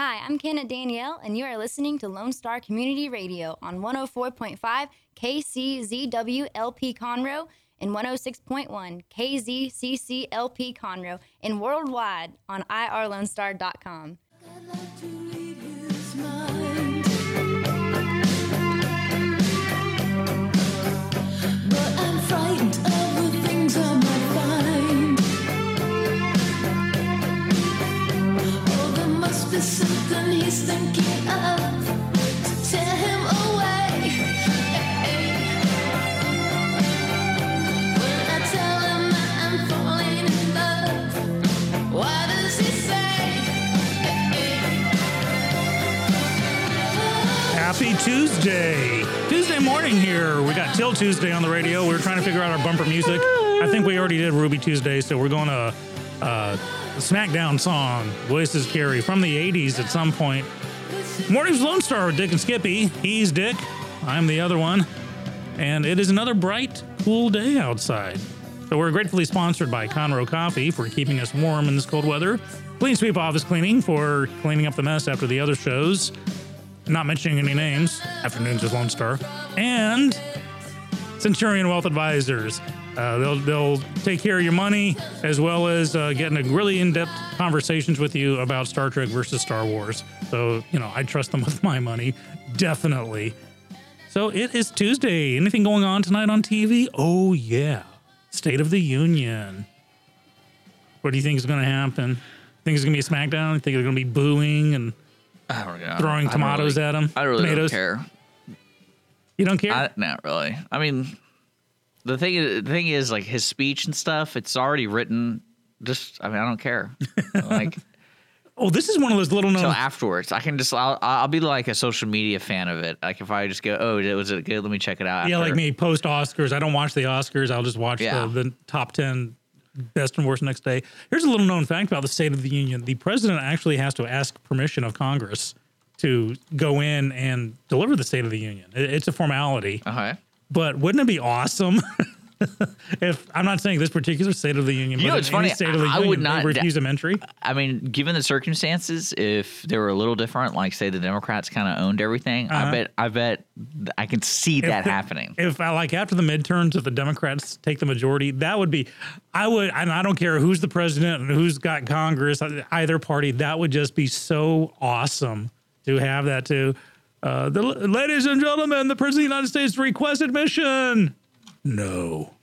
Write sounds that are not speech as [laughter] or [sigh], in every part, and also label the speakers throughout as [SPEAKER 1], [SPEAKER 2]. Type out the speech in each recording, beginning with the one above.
[SPEAKER 1] Hi, I'm Kenna Danielle, and you are listening to Lone Star Community Radio on 104.5 KCZWLP Conroe and 106.1 KZCCLP Conroe and worldwide on irlonestar.com.
[SPEAKER 2] Happy Tuesday. Tuesday morning here. We got 'Til Tuesday on the radio. We were trying to figure out our bumper music. I think we already did Ruby Tuesday, so we're going to uh, SmackDown song, Voices Carry, from the 80s at some point. Morning's Lone Star with Dick and Skippy. He's Dick. I'm the other one. And it is another bright, cool day outside. So we're gratefully sponsored by Conroe Coffee for keeping us warm in this cold weather. Clean Sweep Office Cleaning for cleaning up the mess after the other shows not mentioning any names, Afternoons with Lone Star, and Centurion Wealth Advisors. Uh, they'll they'll take care of your money as well as uh, getting a really in-depth conversations with you about Star Trek versus Star Wars. So you know I trust them [laughs] with my money, definitely. So it is Tuesday. Anything going on tonight on TV? Oh yeah, State of the Union. What do you think is going to happen? Think it's going to be a SmackDown? Think they're going to be booing and throwing tomatoes
[SPEAKER 3] really-
[SPEAKER 2] at him?
[SPEAKER 3] I really
[SPEAKER 2] tomatoes?
[SPEAKER 3] don't care.
[SPEAKER 2] You don't care?
[SPEAKER 3] I, not really. I mean, the thing is, the thing is, like his speech and stuff. It's already written. Just, I mean, I don't care. [laughs] like
[SPEAKER 2] oh, this is one of those little known.
[SPEAKER 3] afterwards, I can just, I'll, I'll be like a social media fan of it. Like if I just go, oh, was it good? Let me check it out.
[SPEAKER 2] yeah, like me, post Oscars. I don't watch the Oscars. I'll just watch
[SPEAKER 3] Yeah.
[SPEAKER 2] the, the top 10 best and worst next day. Here's a little known fact about the State of the Union the president actually has to ask permission of Congress to go in and deliver the State of the Union. It- It's a formality.
[SPEAKER 3] Okay.
[SPEAKER 2] But wouldn't it be awesome? [laughs] if I'm not saying this particular State of the Union,
[SPEAKER 3] You
[SPEAKER 2] but
[SPEAKER 3] know, it's funny,
[SPEAKER 2] State of the
[SPEAKER 3] I- I
[SPEAKER 2] Union,
[SPEAKER 3] would not-
[SPEAKER 2] refuse them entry.
[SPEAKER 3] I mean, given the circumstances, if they were a little different, like say the Democrats kind of owned everything,
[SPEAKER 2] Uh-huh.
[SPEAKER 3] I bet, I bet, I can see that
[SPEAKER 2] If-
[SPEAKER 3] happening.
[SPEAKER 2] If uh, like after the midterms, if the Democrats take the majority, that would be, I would, and I don't care who's the president and who's got Congress, uh, either party, that would just be so awesome to have that too. Uh, the ladies and gentlemen, the president of the United States requests admission. No,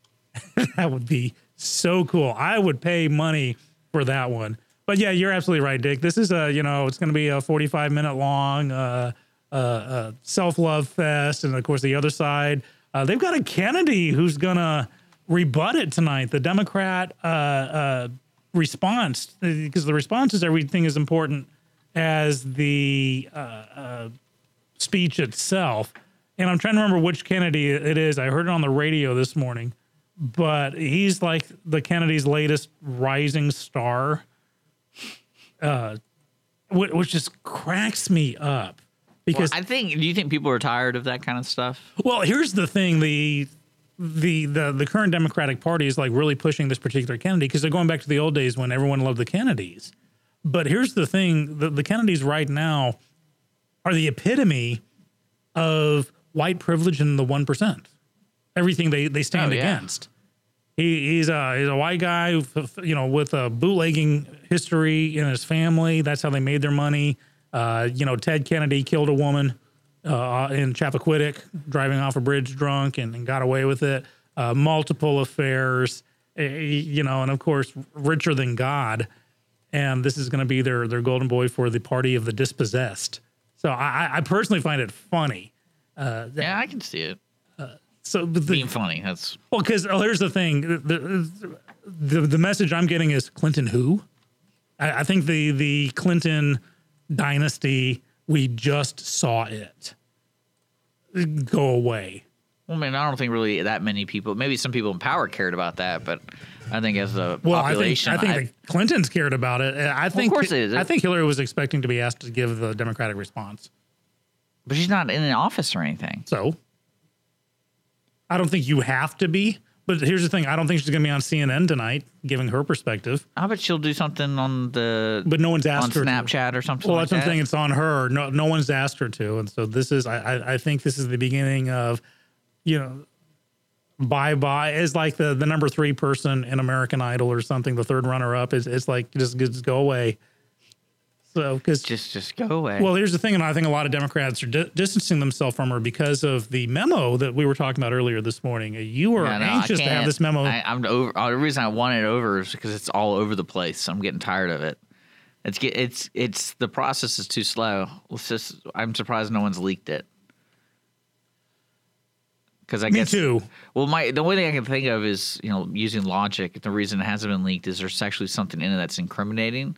[SPEAKER 2] [laughs] that would be so cool. I would pay money for that one. But yeah, you're absolutely right, Dick. This is a, you know, it's going to be a 45 minute long uh, uh, uh, self love fest. And of course, the other side, uh, they've got a Kennedy who's going to rebut it tonight. The Democrat uh, uh, response, because the response is everything is important as the uh, uh, speech itself. And I'm trying to remember which Kennedy it is. I heard it on the radio this morning, but he's like the Kennedy's latest rising star, uh, wh- which just cracks me up. Because
[SPEAKER 3] I think. Do you think people are tired of that kind of stuff?
[SPEAKER 2] well, here's the thing: the the the the current Democratic Party is like really pushing this particular Kennedy because they're going back to the old days when everyone loved the Kennedys. But here's the thing: the, the Kennedys right now are the epitome of white privilege and the one percent. Everything they they stand
[SPEAKER 3] Oh, yeah.
[SPEAKER 2] against. He, he's a he's a white guy, who, you know, with a bootlegging history in his family. That's how they made their money. Uh, you know, Ted Kennedy killed a woman uh, in Chappaquiddick, driving off a bridge drunk, and, and got away with it. Uh, multiple affairs, eh, you know, and of course, richer than God. And this is going to be their their golden boy for the party of the dispossessed. So I, I- personally find it funny.
[SPEAKER 3] Uh, yeah, I can see it uh,
[SPEAKER 2] So but the,
[SPEAKER 3] being funny. That's
[SPEAKER 2] well, because oh, here's the thing: the, the the message I'm getting is Clinton who? I, I think the the Clinton dynasty we just saw it go away.
[SPEAKER 3] Well, I mean, I don't think really that many people. Maybe some people in power cared about that, but I think as a
[SPEAKER 2] Well,
[SPEAKER 3] population,
[SPEAKER 2] I think I think the Clintons cared about it. Uh, I think of
[SPEAKER 3] course they did.
[SPEAKER 2] I think Hillary was expecting to be asked to give the Democratic response.
[SPEAKER 3] but she's not in an office or anything.
[SPEAKER 2] So I don't think you have to be, But here's the thing: I don't think she's going to be on CNN tonight, giving her perspective.
[SPEAKER 3] I bet she'll do something on the
[SPEAKER 2] But no one's
[SPEAKER 3] on
[SPEAKER 2] asked her. to.
[SPEAKER 3] Snapchat or something.
[SPEAKER 2] Well,
[SPEAKER 3] like
[SPEAKER 2] that's what I'm
[SPEAKER 3] that.
[SPEAKER 2] saying. It's on her. No, no one's asked her to, and so this is. I, I, I think this is the beginning of, you know, bye bye. Is like the the number three person in American Idol or something. The third runner up is. It's like just just go away. So because
[SPEAKER 3] Just just go away.
[SPEAKER 2] well, here's the thing, and I think a lot of Democrats are di- distancing themselves from her because of the memo that we were talking about earlier this morning. You were
[SPEAKER 3] Yeah, no,
[SPEAKER 2] anxious to have this memo.
[SPEAKER 3] I, I'm over. uh, The reason I want it over is because it's all over the place. I'm getting tired of it. It's it's it's the process is too slow. Let's just. I'm surprised no one's leaked it. Because I
[SPEAKER 2] Me
[SPEAKER 3] guess
[SPEAKER 2] too.
[SPEAKER 3] Well, my the only thing I can think of is you know using logic. The reason it hasn't been leaked is there's actually something in it that's incriminating,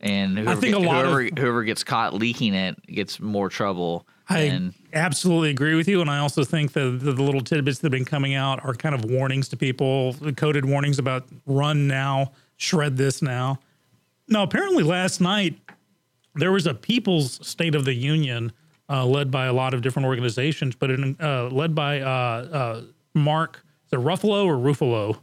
[SPEAKER 3] and whoever,
[SPEAKER 2] think a lot of-
[SPEAKER 3] whoever, whoever gets caught leaking it gets more trouble.
[SPEAKER 2] I
[SPEAKER 3] and
[SPEAKER 2] absolutely agree with you, and I also think that the, the little tidbits that have been coming out are kind of warnings to people, coded warnings about run now, shred this now. Now, apparently, last night there was a People's State of the Union uh, led by a lot of different organizations, but in, uh, led by uh, uh, Mark, the Ruffalo or Ruffalo,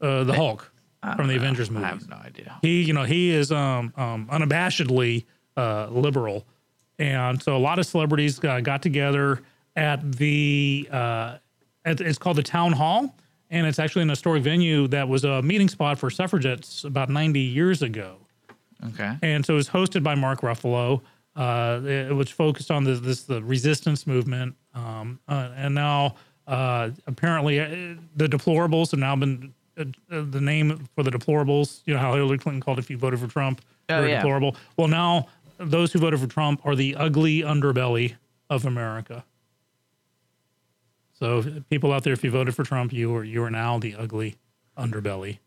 [SPEAKER 2] uh, the Hulk from the Avengers
[SPEAKER 3] movie.
[SPEAKER 2] I
[SPEAKER 3] have no idea.
[SPEAKER 2] he you know he is um, um unabashedly uh liberal and so a lot of celebrities uh, got together at the uh at, it's called the town hall and it's actually an historic venue that was a meeting spot for suffragettes about 90 years ago
[SPEAKER 3] Okay.
[SPEAKER 2] and so it was hosted by Mark Ruffalo, uh, which focused on this, this the resistance movement. Um, uh, and now uh, apparently uh, the deplorables have now been uh, uh, the name for the deplorables. You know how Hillary Clinton called if you voted for Trump,
[SPEAKER 3] Oh,
[SPEAKER 2] you're
[SPEAKER 3] yeah.
[SPEAKER 2] deplorable. Well, now those who voted for Trump are the ugly underbelly of America. So people out there, if you voted for Trump, you are you are now the ugly underbelly.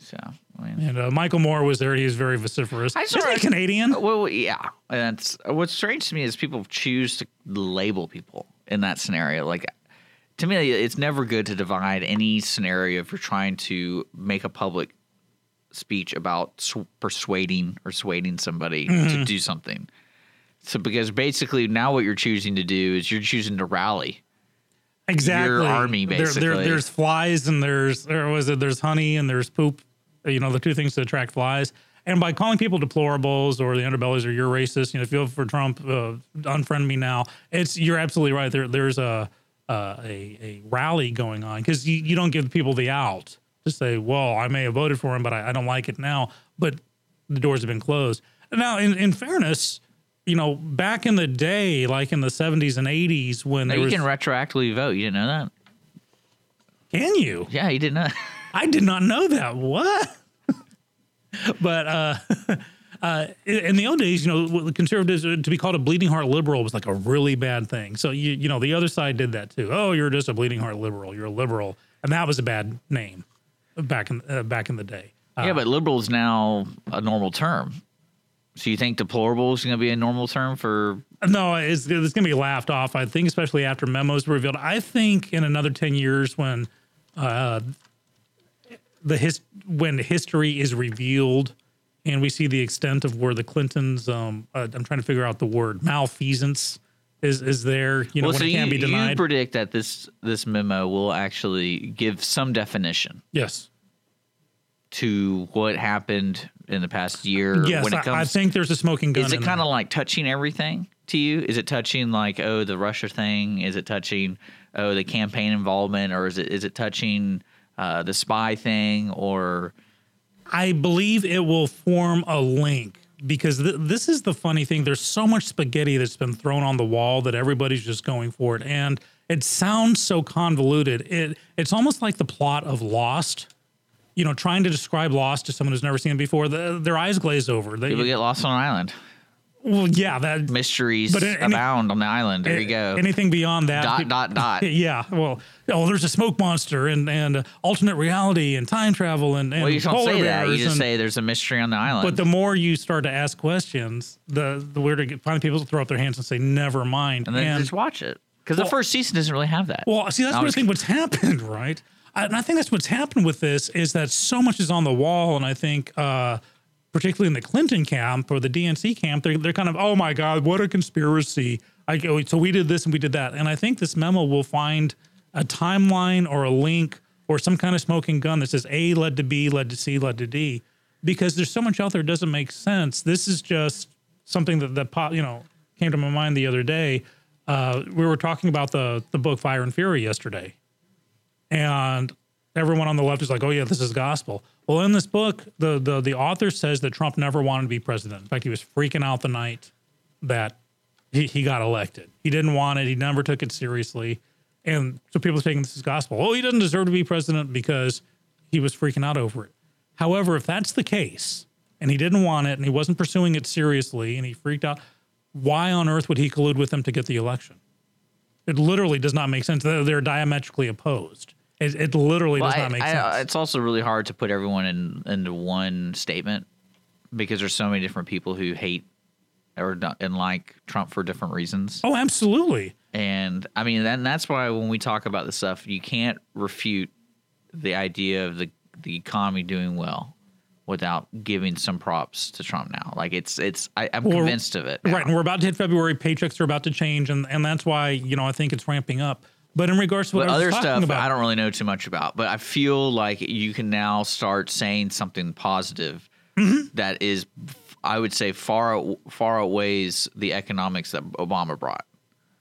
[SPEAKER 3] So I mean,
[SPEAKER 2] And uh, Michael Moore was there. He was very vociferous.
[SPEAKER 3] I
[SPEAKER 2] Isn't
[SPEAKER 3] saw
[SPEAKER 2] he. Canadian?
[SPEAKER 3] Well, yeah, and it's what's strange to me is people choose to label people in that scenario. Like, to me, it's never good to divide any scenario if you're trying to make a public speech about sw- persuading or swaying somebody to do something. So, because basically now what you're choosing to do is you're choosing to rally.
[SPEAKER 2] exactly
[SPEAKER 3] army,
[SPEAKER 2] There- there-
[SPEAKER 3] basically.
[SPEAKER 2] there's flies and there's or was it there's honey and there's poop you know the two things that attract flies and by calling people deplorables or the underbellies or you're racist you know if you vote for trump uh, unfriend me now it's you're absolutely right there there's a uh, a, a rally going on because you, you don't give people the out to say well i may have voted for him but i, I don't like it now but the doors have been closed now in, in fairness you know back in the day like in the 70s and 80s when
[SPEAKER 3] Now,
[SPEAKER 2] there
[SPEAKER 3] you
[SPEAKER 2] was
[SPEAKER 3] can retroactively vote. You didn't know that?
[SPEAKER 2] can you
[SPEAKER 3] Yeah, you didn't know. [laughs]
[SPEAKER 2] I did not know that. What? [laughs] but uh, [laughs] uh, in the old days, you know, the conservatives uh, to be called a bleeding heart liberal was like a really bad thing. So you you know the other side did that too. Oh, you're just a bleeding heart liberal. You're a liberal, and that was a bad name back in uh, back in the day. Uh,
[SPEAKER 3] yeah, but liberal is now a normal term. So you think deplorable is going to be a normal term for?
[SPEAKER 2] No, it's, it's going to be laughed off. I think, especially after memos were revealed. I think in another ten years, when uh, the his when history is revealed, and we see the extent of where the Clintons, um, uh, I'm trying to figure out the word malfeasance is is there. You know,
[SPEAKER 3] well, so
[SPEAKER 2] it can't
[SPEAKER 3] you,
[SPEAKER 2] be
[SPEAKER 3] you predict that this this memo will actually give some definition
[SPEAKER 2] yes,
[SPEAKER 3] to what happened in the past year.
[SPEAKER 2] yes.
[SPEAKER 3] when it
[SPEAKER 2] I,
[SPEAKER 3] comes,
[SPEAKER 2] I think there's a smoking gun.
[SPEAKER 3] is it kind of like touching everything to you? Is it touching like oh the Russia thing? Is it touching oh the campaign involvement, or is it is it touching uh, the spy thing, or
[SPEAKER 2] I believe it will form a link because th- this is the funny thing. There's so much spaghetti that's been thrown on the wall that everybody's just going for it, and it sounds so convoluted. It it's almost like the plot of Lost. You know, trying to describe Lost to someone who's never seen it before, the, their eyes glaze over. They,
[SPEAKER 3] people get lost on an island?
[SPEAKER 2] Well, yeah, that
[SPEAKER 3] Mysteries
[SPEAKER 2] But any-
[SPEAKER 3] abound on the island. There you go.
[SPEAKER 2] Anything beyond that,
[SPEAKER 3] dot dot dot. [laughs]
[SPEAKER 2] Yeah, well, oh, there's a smoke monster and and uh, alternate reality and time travel and, and
[SPEAKER 3] Well, you don't say that. You just
[SPEAKER 2] and-
[SPEAKER 3] say there's a mystery on the island.
[SPEAKER 2] But the more you start to ask questions, the the weirder it get- finally people throw up their hands and say, "Never mind."
[SPEAKER 3] and then
[SPEAKER 2] And-
[SPEAKER 3] just watch it because the first season doesn't really have that.
[SPEAKER 2] well, see, that's
[SPEAKER 3] No,
[SPEAKER 2] what I think. What's happened, [laughs] right? I, and I think that's what's happened with this is that so much is on the wall, and I think. uh Particularly in the Clinton camp or the DNC camp, they're, they're kind of, oh my God, what a conspiracy. I so we did this and we did that. And I think this memo will find a timeline or a link or some kind of smoking gun that says A led to B, led to C, led to D, because there's so much out there doesn't make sense. This is just something that that you know came to my mind the other day. Uh, we were talking about the the book Fire and Fury yesterday, and everyone on the left is like, "Oh yeah, this is gospel." Well, in this book, the the the author says that Trump never wanted to be president. In fact, he was freaking out the night that he, he got elected. He didn't want it. He never took it seriously, and so people are taking this as gospel. Oh, he doesn't deserve to be president because he was freaking out over it. However, if that's the case, and he didn't want it, and he wasn't pursuing it seriously, and he freaked out, why on earth would he collude with them to get the election? It literally does not make sense. They're, they're diametrically opposed. It, it literally
[SPEAKER 3] Well,
[SPEAKER 2] does
[SPEAKER 3] I-
[SPEAKER 2] not make
[SPEAKER 3] I-
[SPEAKER 2] sense.
[SPEAKER 3] it's also really hard to put everyone in into one statement because there's so many different people who hate or don't, and like Trump for different reasons.
[SPEAKER 2] oh, absolutely.
[SPEAKER 3] And I mean, then that's why when we talk about this stuff, you can't refute the idea of the the economy doing well without giving some props to Trump now. Like it's it's I, I'm
[SPEAKER 2] Well,
[SPEAKER 3] convinced of it. now.
[SPEAKER 2] Right, and we're about to hit February. Paychecks are about to change, and and that's why you know I think it's ramping up. But in regards to what
[SPEAKER 3] But other
[SPEAKER 2] talking
[SPEAKER 3] stuff
[SPEAKER 2] about,
[SPEAKER 3] I don't really know too much about, but I feel like you can now start saying something positive
[SPEAKER 2] Mm-hmm.
[SPEAKER 3] that is, I would say, far far outweighs the economics that Obama brought.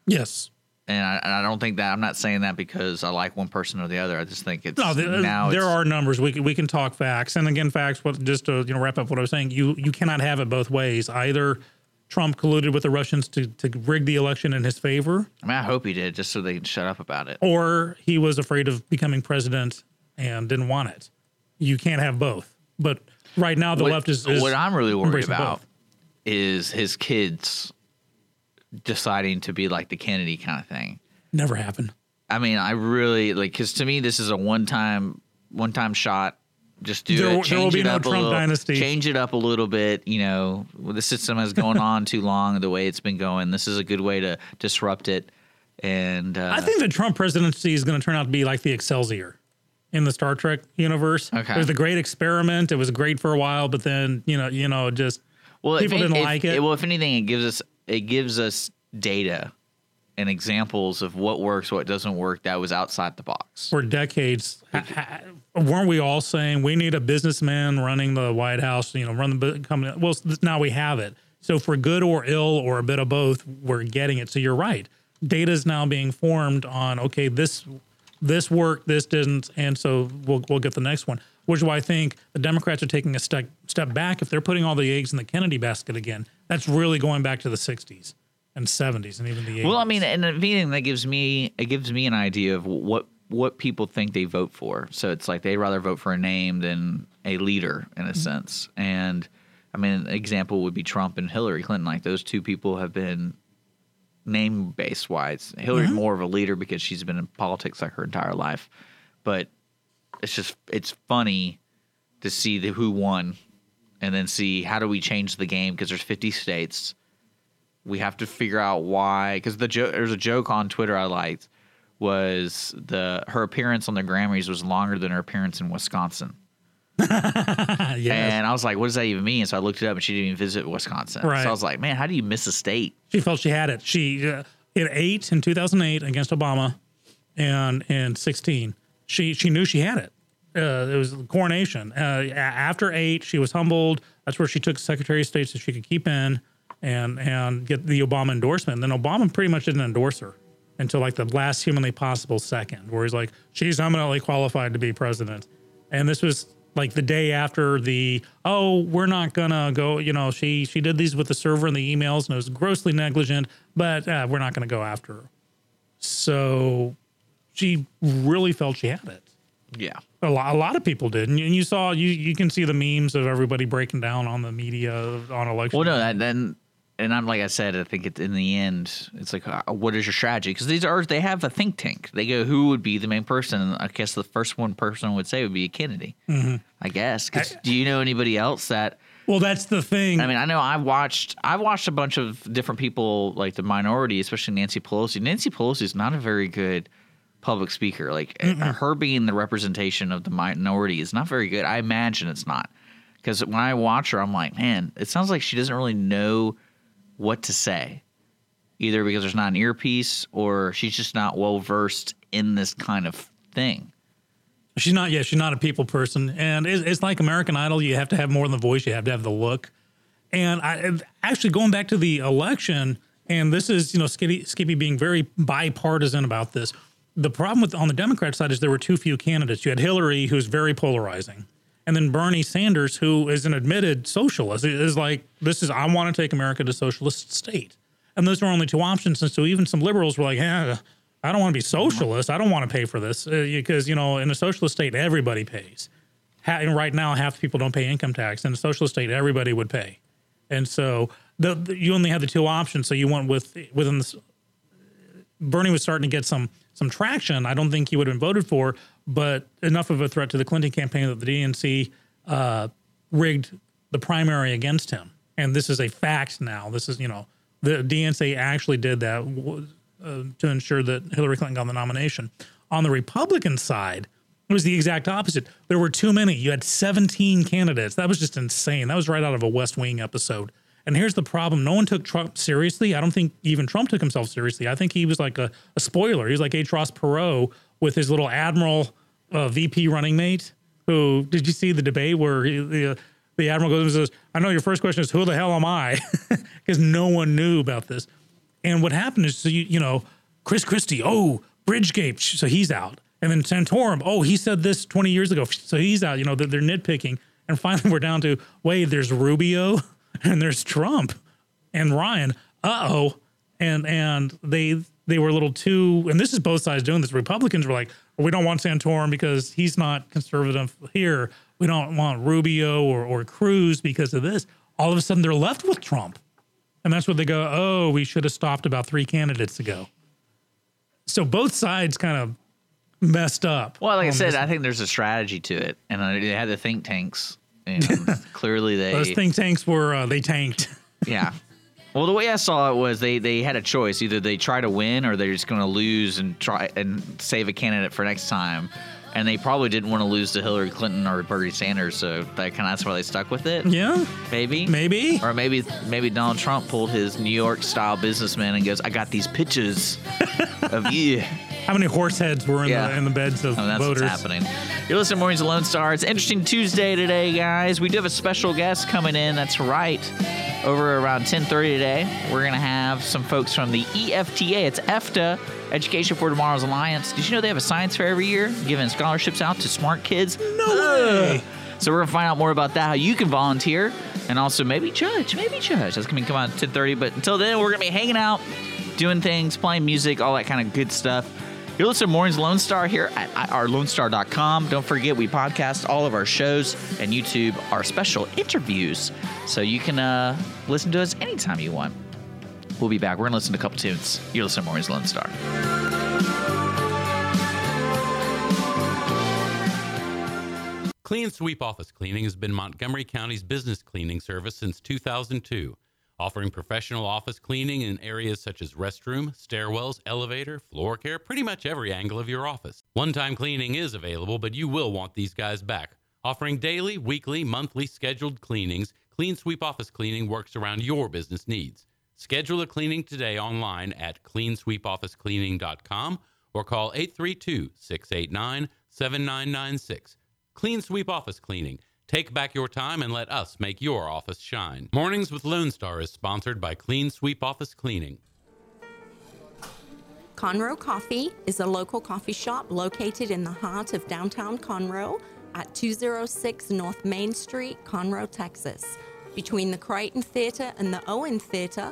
[SPEAKER 2] yes,
[SPEAKER 3] And I, and I don't think that I'm not saying that because I like one person or the other. I just think it's
[SPEAKER 2] no, there,
[SPEAKER 3] now
[SPEAKER 2] there are numbers. We can, we can talk facts, and again, facts. What just to you know wrap up what I was saying, you you cannot have it both ways. Either Trump colluded with the Russians to to rig the election in his favor,
[SPEAKER 3] I mean, I hope he did just so they can shut up about it.
[SPEAKER 2] or he was afraid of becoming president and didn't want it. You can't have both. But right now, the
[SPEAKER 3] what,
[SPEAKER 2] left is, is
[SPEAKER 3] what I'm really worried about
[SPEAKER 2] both.
[SPEAKER 3] is his kids deciding to be like the Kennedy kind of thing.
[SPEAKER 2] never happened.
[SPEAKER 3] I mean, I really like because to me this is a one time one time shot. Just do
[SPEAKER 2] There- there
[SPEAKER 3] it.
[SPEAKER 2] will
[SPEAKER 3] Change
[SPEAKER 2] be
[SPEAKER 3] it
[SPEAKER 2] no
[SPEAKER 3] up a
[SPEAKER 2] Trump
[SPEAKER 3] little.
[SPEAKER 2] dynasty.
[SPEAKER 3] Change it up a little bit. You know, the system has gone [laughs] on too long. The way it's been going, this is a good way to disrupt it. And uh,
[SPEAKER 2] I think the Trump presidency is going to turn out to be like the Excelsior in the Star Trek universe.
[SPEAKER 3] Okay.
[SPEAKER 2] It was a great experiment. It was great for a while, but then you know, you know, just
[SPEAKER 3] well,
[SPEAKER 2] people didn't
[SPEAKER 3] if-
[SPEAKER 2] like it.
[SPEAKER 3] Well, if anything, it gives us it gives us data and examples of what works, what doesn't work. That was outside the box.
[SPEAKER 2] for decades, weren't we all saying we need a businessman running the White House? You know, run the company. Well, now we have it. So for good or ill or a bit of both, we're getting it. So you're right. Data is now being formed on okay, this this worked, this didn't, and so we'll we'll get the next one. Which is why I think the Democrats are taking a step step back. If they're putting all the eggs in the Kennedy basket again, that's really going back to the '60s and '70s and even the '80s.
[SPEAKER 3] Well, I mean, and if anything, that gives me it gives me an idea of what what people think they vote for. So it's like they'd rather vote for a name than a leader in a mm-hmm. sense. And I mean, an example would be Trump and Hillary Clinton. Like those two people have been name based wise. Hillary's mm-hmm. more of a leader because she's been in politics like her entire life. But it's just it's funny to see the who won and then see how do we change the game because there's 50 states we have to figure out why because the jo- there's a joke on Twitter I liked was the her appearance on the Grammys was longer than her appearance in Wisconsin. [laughs]
[SPEAKER 2] yes.
[SPEAKER 3] And I was like, what does that even mean? So I looked it up and she didn't even visit Wisconsin.
[SPEAKER 2] Right.
[SPEAKER 3] So I was like, man, how do you miss a state?
[SPEAKER 2] she felt she had it. She uh, hit eight in 2008 against Obama, and in 16, she she knew she had it. Uh, it was the coronation. Uh, after eight, she was humbled. That's where she took Secretary of State so she could keep in and and get the Obama endorsement. Then Obama pretty much didn't endorse her until like the last humanly possible second, where he's like, she's eminently qualified to be president. And this was like the day after the oh we're not gonna go you know she she did these with the server and the emails and it was grossly negligent but uh, we're not gonna go after her so she really felt she had it
[SPEAKER 3] Yeah.
[SPEAKER 2] a lot, a lot of people did and you, and you saw you you can see the memes of everybody breaking down on the media on election
[SPEAKER 3] Well, no, that, then, and I'm like I said, I think it, in the end, it's like, uh, what is your strategy? Because these are they have a think tank. They go, who would be the main person? And I guess the first one person would say would be Kennedy.
[SPEAKER 2] Mm-hmm.
[SPEAKER 3] I guess. 'Cause do you know anybody else that?
[SPEAKER 2] well that's the thing
[SPEAKER 3] I mean, I know I watched I watched a bunch of different people like the minority, especially Nancy Pelosi. Nancy Pelosi is not a very good public speaker. Like her being the representation of the minority is not very good. I imagine it's not. Because when I watch her, I'm like, man, it sounds like she doesn't really know what to say. Either because there's not an earpiece or she's just not well versed in this kind of thing.
[SPEAKER 2] She's not. Yeah, she's not a people person, and it's, it's like American Idol. You have to have more than the voice. You have to have the look. And I actually going back to the election, and this is you know Skippy, Skippy being very bipartisan about this. The problem with on the Democrat side is there were too few candidates. You had Hillary, who's very polarizing, and then Bernie Sanders, who is an admitted socialist, is like this is I want to take America to socialist state, and those were only two options. And so even some liberals were like, yeah. I don't want to be socialist. I don't want to pay for this uh, because you know in a socialist state everybody pays. Ha- and right now, half the people don't pay income tax. In a socialist state, everybody would pay, and so the, the- you only have the two options. So you went with within. Bernie was starting to get some some traction. I don't think he would have been voted for, but enough of a threat to the Clinton campaign that the DNC uh, rigged the primary against him. And this is a fact now. This is you know the DNC actually did that uh, to ensure that Hillary Clinton got the nomination. On the Republican side, it was the exact opposite. There were too many. You had 17 candidates. That was just insane. That was right out of a West Wing episode. And here's the problem no one took Trump seriously. I don't think even Trump took himself seriously. I think he was like a, a spoiler. He was like H. Ross Perot with his little Admiral uh, VP running mate. Who did you see the debate where he, the, the Admiral goes and says, I know your first question is, who the hell am I? [laughs] Because no one knew about this. And what happened is, so you, you know, Chris Christie, oh, Bridgegate, so he's out. And then Santorum, oh, he said this 20 years ago, so he's out. You know, they're, they're nitpicking. And finally, [laughs] we're down to wait, there's Rubio [laughs] and there's Trump and Ryan. Uh oh. And and they they were a little too. And this is both sides doing this. Republicans were like, we don't want Santorum because he's not conservative here. We don't want Rubio or or Cruz because of this. All of a sudden, they're left with Trump. And that's where they go, oh, we should have stopped about three candidates ago. So both sides kind of messed up.
[SPEAKER 3] Well, like I said. I think there's a strategy to it, and uh, they had the think tanks. [laughs] And clearly, they
[SPEAKER 2] those think tanks were uh, they tanked. [laughs]
[SPEAKER 3] yeah. Well, the way I saw it was they they had a choice: either they try to win or they're just going to lose and try and save a candidate for next time. And they probably didn't want to lose to Hillary Clinton or Bernie Sanders, so that kind of that's why they stuck with it.
[SPEAKER 2] yeah,
[SPEAKER 3] Maybe,
[SPEAKER 2] maybe.
[SPEAKER 3] or maybe maybe Donald Trump pulled his New York style businessman and goes, "I got these pitches [laughs] of you."
[SPEAKER 2] How many horse heads were in,
[SPEAKER 3] Yeah.
[SPEAKER 2] the, in the beds of
[SPEAKER 3] Oh, that's
[SPEAKER 2] voters?
[SPEAKER 3] what's happening. You're listening to Mornings of Lone Star. It's interesting Tuesday today, guys. We do have a special guest coming in. That's right. Over around 10:30 today, we're gonna have some folks from the EFTA. It's EFTA, Education for Tomorrow's Alliance. Did you know they have a science fair every year, giving scholarships out to smart kids?
[SPEAKER 2] No way.
[SPEAKER 3] So we're gonna find out more about that, how you can volunteer, and also maybe judge, maybe judge. That's gonna be come on at 10:30. But until then, we're gonna be hanging out, doing things, playing music, all that kind of good stuff. You're listening to Mornings Lone Star here at ourlonestar.com. Don't forget, we podcast all of our shows and YouTube our special interviews, so you can uh, listen to us anytime you want. We'll be back. We're gonna listen to a couple tunes. You're listening to Mornings Lone Star.
[SPEAKER 4] Clean Sweep Office Cleaning has been Montgomery County's business cleaning service since 2002, offering professional office cleaning in areas such as restroom, stairwells, elevator, floor care, pretty much every angle of your office. One time cleaning is available, but you will want these guys back. Offering daily, weekly, monthly scheduled cleanings, Clean Sweep Office Cleaning works around your business needs. Schedule a cleaning today online at cleansweepofficecleaning.com or call 832 689 7996. Clean Sweep Office Cleaning. Take back your time and let us make your office shine. Mornings with Lone Star is sponsored by Clean Sweep Office Cleaning.
[SPEAKER 5] Conroe Coffee is a local coffee shop located in the heart of downtown Conroe at 206 North Main Street, Conroe, Texas. Between the Crighton Theater and the Owen Theater,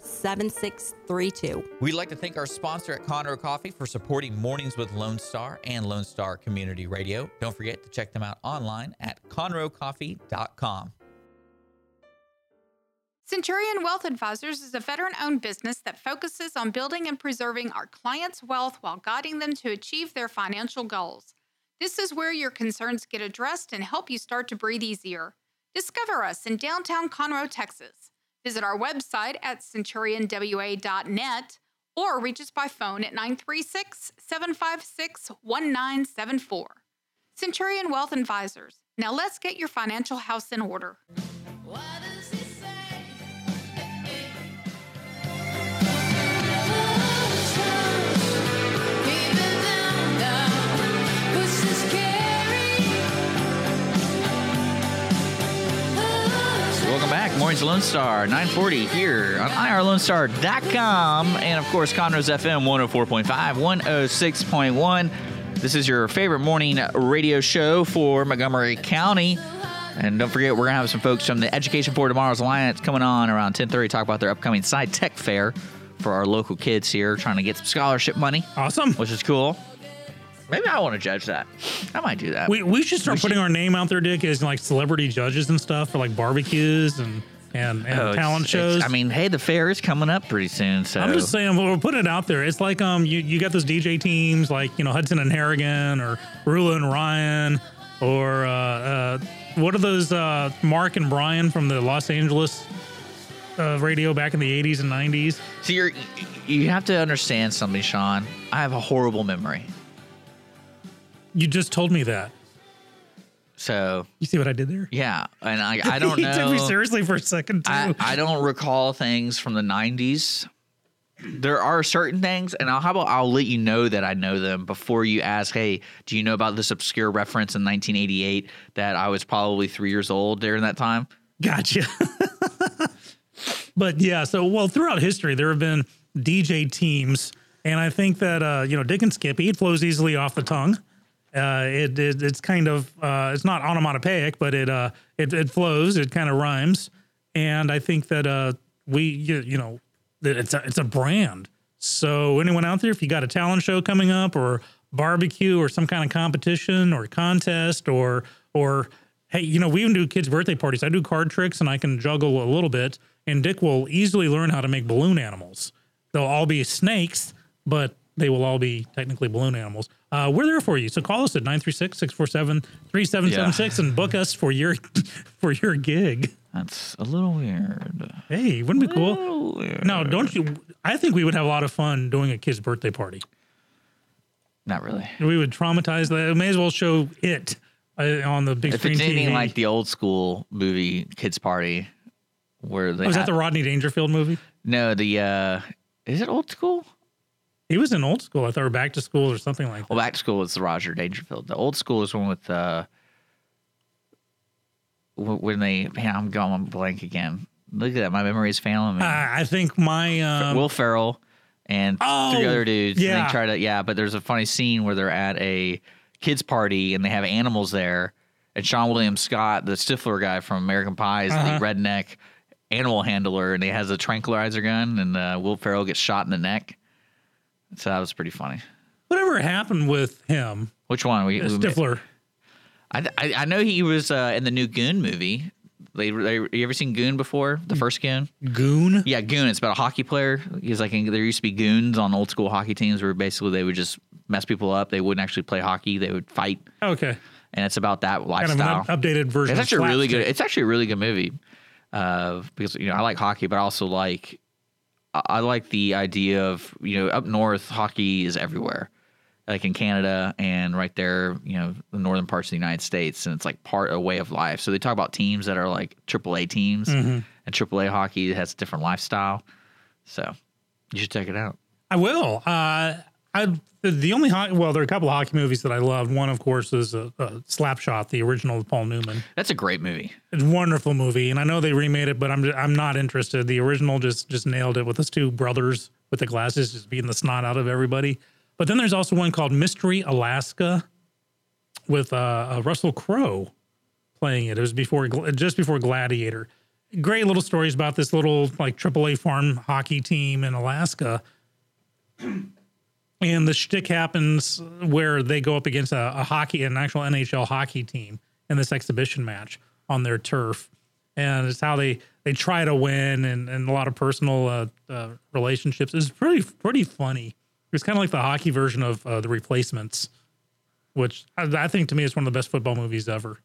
[SPEAKER 5] 7632.
[SPEAKER 6] We'd like to thank our sponsor at Conroe Coffee for supporting Mornings with Lone Star and Lone Star Community Radio. Don't forget to check them out online at conroecoffee.com.
[SPEAKER 7] Centurion Wealth Advisors is a veteran owned business that focuses on building and preserving our clients' wealth while guiding them to achieve their financial goals. This is where your concerns get addressed and help you start to breathe easier. Discover us in downtown Conroe, Texas. Visit our website at centurionwa.net or reach us by phone at 936 756 1974. Centurion Wealth Advisors. Now let's get your financial house in order.
[SPEAKER 3] Back. Morning's Lone Star, 940 here on IRLoneStar.com. And of course, Conroe's FM 104.5, 106.1. This is your favorite morning radio show for Montgomery County. And don't forget, we're going to have some folks from the Education for Tomorrow's Alliance coming on around 1030 talk about their upcoming Sci-Tech Fair for our local kids here trying to get some scholarship money,
[SPEAKER 2] Awesome.
[SPEAKER 3] which is cool. Maybe I want to judge that. I might do that.
[SPEAKER 2] We, we should start
[SPEAKER 3] We
[SPEAKER 2] putting
[SPEAKER 3] should-
[SPEAKER 2] our name out there, Dick, as like celebrity judges and stuff for like barbecues and and, and
[SPEAKER 3] Oh, it's-
[SPEAKER 2] talent
[SPEAKER 3] it's-
[SPEAKER 2] shows.
[SPEAKER 3] I mean, hey, the fair is coming up pretty soon, so
[SPEAKER 2] I'm just saying, we'll put it out there. It's like um, you, you got those DJ teams like you know Hudson and Harrigan or Rula and Ryan or uh, uh, what are those uh, Mark and Brian from the Los Angeles uh, radio back in the 80s and 90s.
[SPEAKER 3] So you're you have to understand something, Sean. I have a horrible memory.
[SPEAKER 2] You just told me that.
[SPEAKER 3] So
[SPEAKER 2] You see what I did there?
[SPEAKER 3] yeah, and I [laughs] I don't
[SPEAKER 2] he
[SPEAKER 3] know.
[SPEAKER 2] took me seriously for a second too.
[SPEAKER 3] I, I don't recall things from the '90s. There are certain things, and I'll, how about I'll let you know that I know them before you ask. Hey, do you know about this obscure reference in 1988 that I was probably three years old during that time?
[SPEAKER 2] Gotcha. [laughs] but yeah, so well, throughout history, there have been DJ teams, and I think that uh, you know Dick and Skippy, it flows easily off the tongue. Uh, it, it it's kind of uh, it's not onomatopoeic, but it uh it, it flows, it kind of rhymes, and I think that uh we you, you know it's a it's a brand. So anyone out there, if you got a talent show coming up or barbecue or some kind of competition or contest or or hey, you know, we even do kids' birthday parties. I do card tricks and I can juggle a little bit. And Dick will easily learn how to make balloon animals. They'll all be snakes, but they will all be technically balloon animals. Uh, we're there for you. So call us at 936-647-3776 and book us for your [laughs] for your gig.
[SPEAKER 3] That's a little weird.
[SPEAKER 2] Hey, wouldn't it be cool?
[SPEAKER 3] Weird.
[SPEAKER 2] No, don't you? I think we would have a lot of fun doing a kid's birthday party.
[SPEAKER 3] Not really.
[SPEAKER 2] We would traumatize that. May as well show it uh, on the big
[SPEAKER 3] If
[SPEAKER 2] screen
[SPEAKER 3] it's anything
[SPEAKER 2] TV.
[SPEAKER 3] like the old school movie Kids Party, where they
[SPEAKER 2] was that the Rodney Dangerfield movie?
[SPEAKER 3] no the uh is it old school?
[SPEAKER 2] He was in old school. I thought, or back to school or something like that.
[SPEAKER 3] Well, back to school was the Roger Dangerfield. The old school is one with uh when they man, I'm going blank again. Look at that, my memory is failing me.
[SPEAKER 2] Uh, I think my um,
[SPEAKER 3] Will Ferrell and three
[SPEAKER 2] Oh,
[SPEAKER 3] other dudes. And
[SPEAKER 2] yeah.
[SPEAKER 3] they try to yeah, but there's a funny scene where they're at a kids party and they have animals there, and Seann William Scott, the Stifler guy from American Pie, is
[SPEAKER 2] Uh-huh.
[SPEAKER 3] the redneck animal handler, and he has a tranquilizer gun, and uh, Will Ferrell gets shot in the neck. So that was pretty funny.
[SPEAKER 2] whatever happened with him,
[SPEAKER 3] Which one? We, we-
[SPEAKER 2] Stifler.
[SPEAKER 3] I, I I know he was uh, in the new Goon movie. They, they you ever seen Goon before? The first Goon?
[SPEAKER 2] Goon.
[SPEAKER 3] Yeah, Goon. It's about a hockey player. He's like there used to be goons on old school hockey teams where basically they would just mess people up. They wouldn't actually play hockey. They would fight,
[SPEAKER 2] Okay,
[SPEAKER 3] and it's about that
[SPEAKER 2] kind of an
[SPEAKER 3] lifestyle.
[SPEAKER 2] updated version.
[SPEAKER 3] it's actually a really good. It's actually a really good movie uh, because you know I like hockey, but I also like I I like the idea of you know up north hockey is everywhere, like in Canada and right there you know the northern parts of the United States, and it's like part of a way of life. So they talk about teams that are like AAA teams,
[SPEAKER 2] Mm-hmm.
[SPEAKER 3] and AAA hockey has a different lifestyle. So you should check it out.
[SPEAKER 2] I will. Uh, I the, the only ho- well, there are a couple of hockey movies that I loved. One, of course, is uh, uh, Slapshot, the original with Paul Newman.
[SPEAKER 3] That's a great movie.
[SPEAKER 2] It's a wonderful movie, and I know they remade it, but I'm I'm not interested. The original just just nailed it with his two brothers with the glasses just beating the snot out of everybody. But then there's also one called Mystery Alaska with uh, uh, Russell Crowe playing it. It was before just before Gladiator. Great little stories about this little like AAA farm hockey team in Alaska. And the shtick happens where they go up against a, a hockey, an actual NHL hockey team in this exhibition match on their turf. And it's how they, they try to win and, and a lot of personal uh, uh, relationships. It's pretty, pretty funny. It's kind of like the hockey version of uh, The Replacements, which I, I think to me is one of the best football movies ever.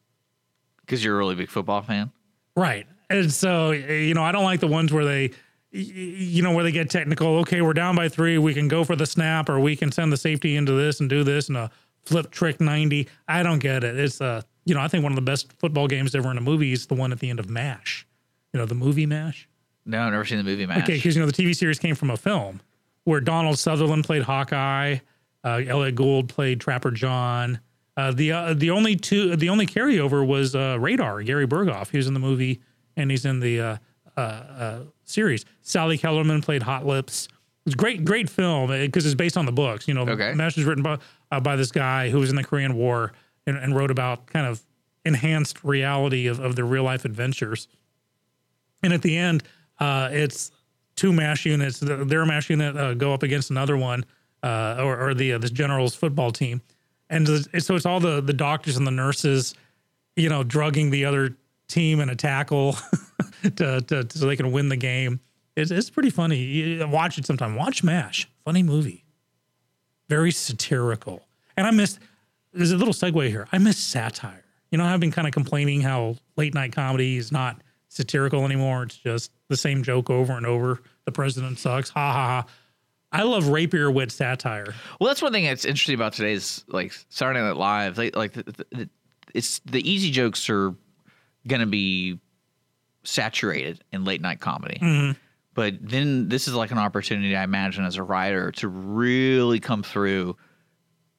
[SPEAKER 3] Because you're a really big football fan.
[SPEAKER 2] Right. And so, you know, I don't like the ones where they, you know, where they get technical. Okay, we're down by three. We can go for the snap, or we can send the safety into this and do this and a flip trick ninety. I don't get it. It's uh, you know, I think one of the best football games ever in a movie is the one at the end of Mash. You know, the movie Mash.
[SPEAKER 3] No, I've never seen the movie Mash.
[SPEAKER 2] Okay, because you know the TV series came from a film where Donald Sutherland played Hawkeye, uh, Elliott Gould played Trapper John. Uh, the uh, the only two the only carryover was uh, Radar Gary Burghoff. He was in the movie and he's in the uh, uh, uh, series. Sally Kellerman played Hot Lips. It's great great film because it's based on the books. You know,
[SPEAKER 3] Okay.
[SPEAKER 2] Mash is written by uh, by this guy who was in the Korean War and, and wrote about kind of enhanced reality of, of their real life adventures. And at the end, uh, it's two mash units. Their mash unit uh, go up against another one, uh, or, or the uh, this general's football team, and so it's all the the doctors and the nurses, you know, drugging the other team and a tackle [laughs] to, to so they can win the game. It's it's pretty funny. You watch it sometime. Watch Mash. Funny movie. Very satirical. And I missed. There's a little segue here. I miss satire. You know, I've been kind of complaining how late night comedy is not satirical anymore. It's just the same joke over and over. The president sucks. Ha ha ha. I love rapier wit satire.
[SPEAKER 3] Well, that's one thing that's interesting about today's like Saturday Night Live. Like, like the, the, it's the easy jokes are gonna be saturated in late night comedy. Mm-hmm. But then this is like an opportunity, I imagine, as a writer to really come through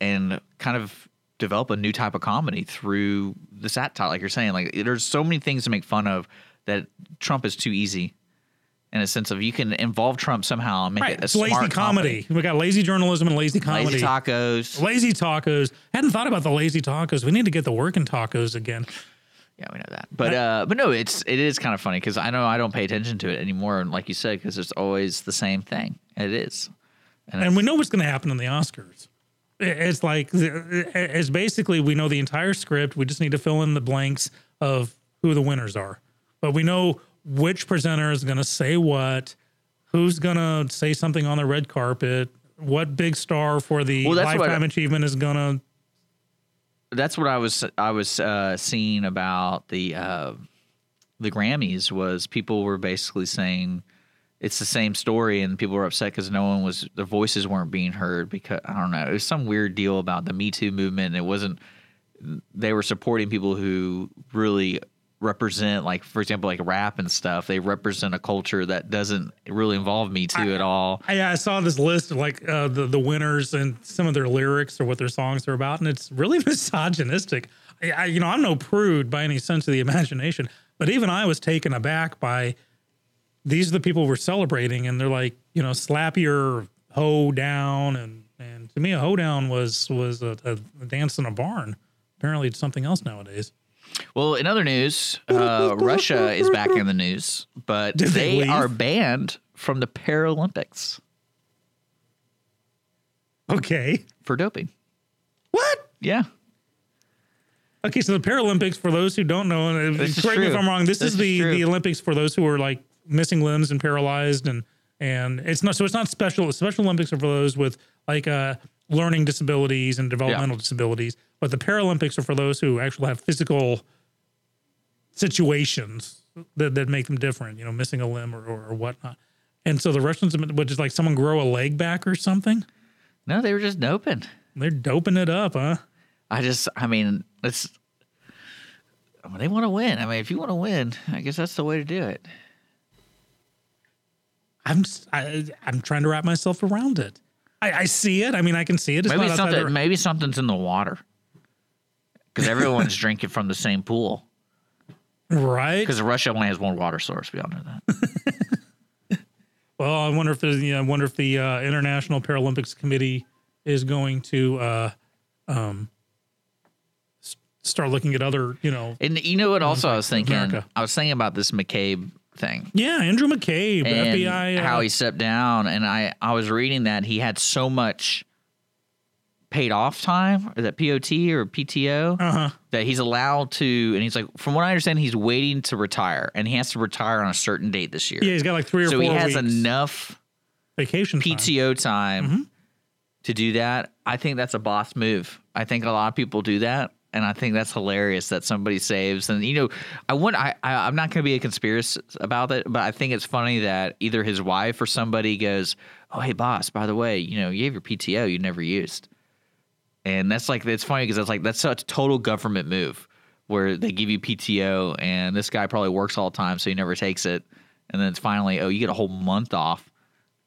[SPEAKER 3] and kind of develop a new type of comedy through the satire. Like you're saying, like there's so many things to make fun of that Trump is too easy. In a sense of you can involve Trump somehow and make it a
[SPEAKER 2] It's lazy
[SPEAKER 3] smart
[SPEAKER 2] comedy. We got lazy journalism and lazy comedy.
[SPEAKER 3] Lazy tacos.
[SPEAKER 2] Lazy tacos. Hadn't thought about the lazy tacos. We need to get the working tacos again.
[SPEAKER 3] Yeah, we know that. But uh, but no, it's it is kind of funny because I know I don't pay attention to it anymore. And like you said, because it's always the same thing. It is.
[SPEAKER 2] And we know what's going to happen in the Oscars. It's like it's basically we know the entire script. We just need to fill in the blanks of who the winners are. But we know which presenter is going to say what, who's going to say something on the red carpet, what big star for the
[SPEAKER 3] Well,
[SPEAKER 2] lifetime
[SPEAKER 3] I-
[SPEAKER 2] achievement is going to.
[SPEAKER 3] That's what I was I was uh, seeing about the uh, the Grammys was people were basically saying it's the same story and people were upset because no one was their voices weren't being heard because I don't know it was some weird deal about the Me Too movement. And it wasn't they were supporting people who really represent like for example like rap and stuff they represent a culture that doesn't really involve me too at all
[SPEAKER 2] I, I saw this list of like uh, the the winners and some of their lyrics or what their songs are about, and it's really [laughs] misogynistic. I, I, you know, I'm no prude by any sense of the imagination, but even I was taken aback by these are the people we're celebrating, and they're like, you know, slap your hoe down, and and to me, a hoe down was was a, a dance in a barn. Apparently, it's something else nowadays.
[SPEAKER 3] Well, in other news, uh, Russia is back in the news, but
[SPEAKER 2] Did they
[SPEAKER 3] they, are banned from the Paralympics
[SPEAKER 2] Okay,
[SPEAKER 3] for doping.
[SPEAKER 2] what?
[SPEAKER 3] Yeah.
[SPEAKER 2] Okay, so the Paralympics, for those who don't know, and
[SPEAKER 3] is
[SPEAKER 2] correct me if. I'm wrong, this,
[SPEAKER 3] This
[SPEAKER 2] is
[SPEAKER 3] is
[SPEAKER 2] the
[SPEAKER 3] true.
[SPEAKER 2] the Olympics for those who are like missing limbs and paralyzed, and and it's not so it's not special. Special Olympics are for those with like uh, learning disabilities and developmental disabilities, but the Paralympics are for those who actually have physical situations that, that make them different. You know, missing a limb or, or, or whatnot. And so the Russians, would just like someone grow a leg back or something.
[SPEAKER 3] No, they were just doping.
[SPEAKER 2] They're doping it up, huh?
[SPEAKER 3] I just, I mean, it's. I mean, they want to win. I mean, if you want to win, I guess that's the way to do it.
[SPEAKER 2] I'm I, am trying to wrap myself around it. I, I see it. I mean, I can see it. It's
[SPEAKER 3] maybe something. Maybe something's in the water because everyone's [laughs] drinking from the same pool.
[SPEAKER 2] right.
[SPEAKER 3] Because Russia only has one water source. We all know that. [laughs]
[SPEAKER 2] Well, I wonder if the you know, I wonder if the uh, International Paralympics Committee is going to uh, um, s- start looking at other, you know.
[SPEAKER 3] And you know what? Also, I was thinking.
[SPEAKER 2] America.
[SPEAKER 3] I was thinking about this McCabe thing.
[SPEAKER 2] Yeah, Andrew McCabe,
[SPEAKER 3] and
[SPEAKER 2] FBI. Uh,
[SPEAKER 3] how he stepped down. And I, I was reading that he had so much paid off time, or that POT or PTO,
[SPEAKER 2] uh-huh.
[SPEAKER 3] that he's allowed to. And he's like, from what I understand, he's waiting to retire, and he has to retire on a certain date this year.
[SPEAKER 2] Yeah, he's got like three or
[SPEAKER 3] so
[SPEAKER 2] four
[SPEAKER 3] he has enough
[SPEAKER 2] vacation time.
[SPEAKER 3] PTO time
[SPEAKER 2] Mm-hmm.
[SPEAKER 3] to do that. I think that's a boss move. I think a lot of people do that, and I think that's hilarious that somebody saves. And you know, I want I, I I'm not going to be a conspiracy about it, but I think it's funny that either his wife or somebody goes, "Oh, hey, boss, by the way, you know, you have your PTO you never used," and that's like it's funny because that's like that's such a total government move where they give you PTO, and this guy probably works all the time, so he never takes it, and then it's finally, oh, you get a whole month off.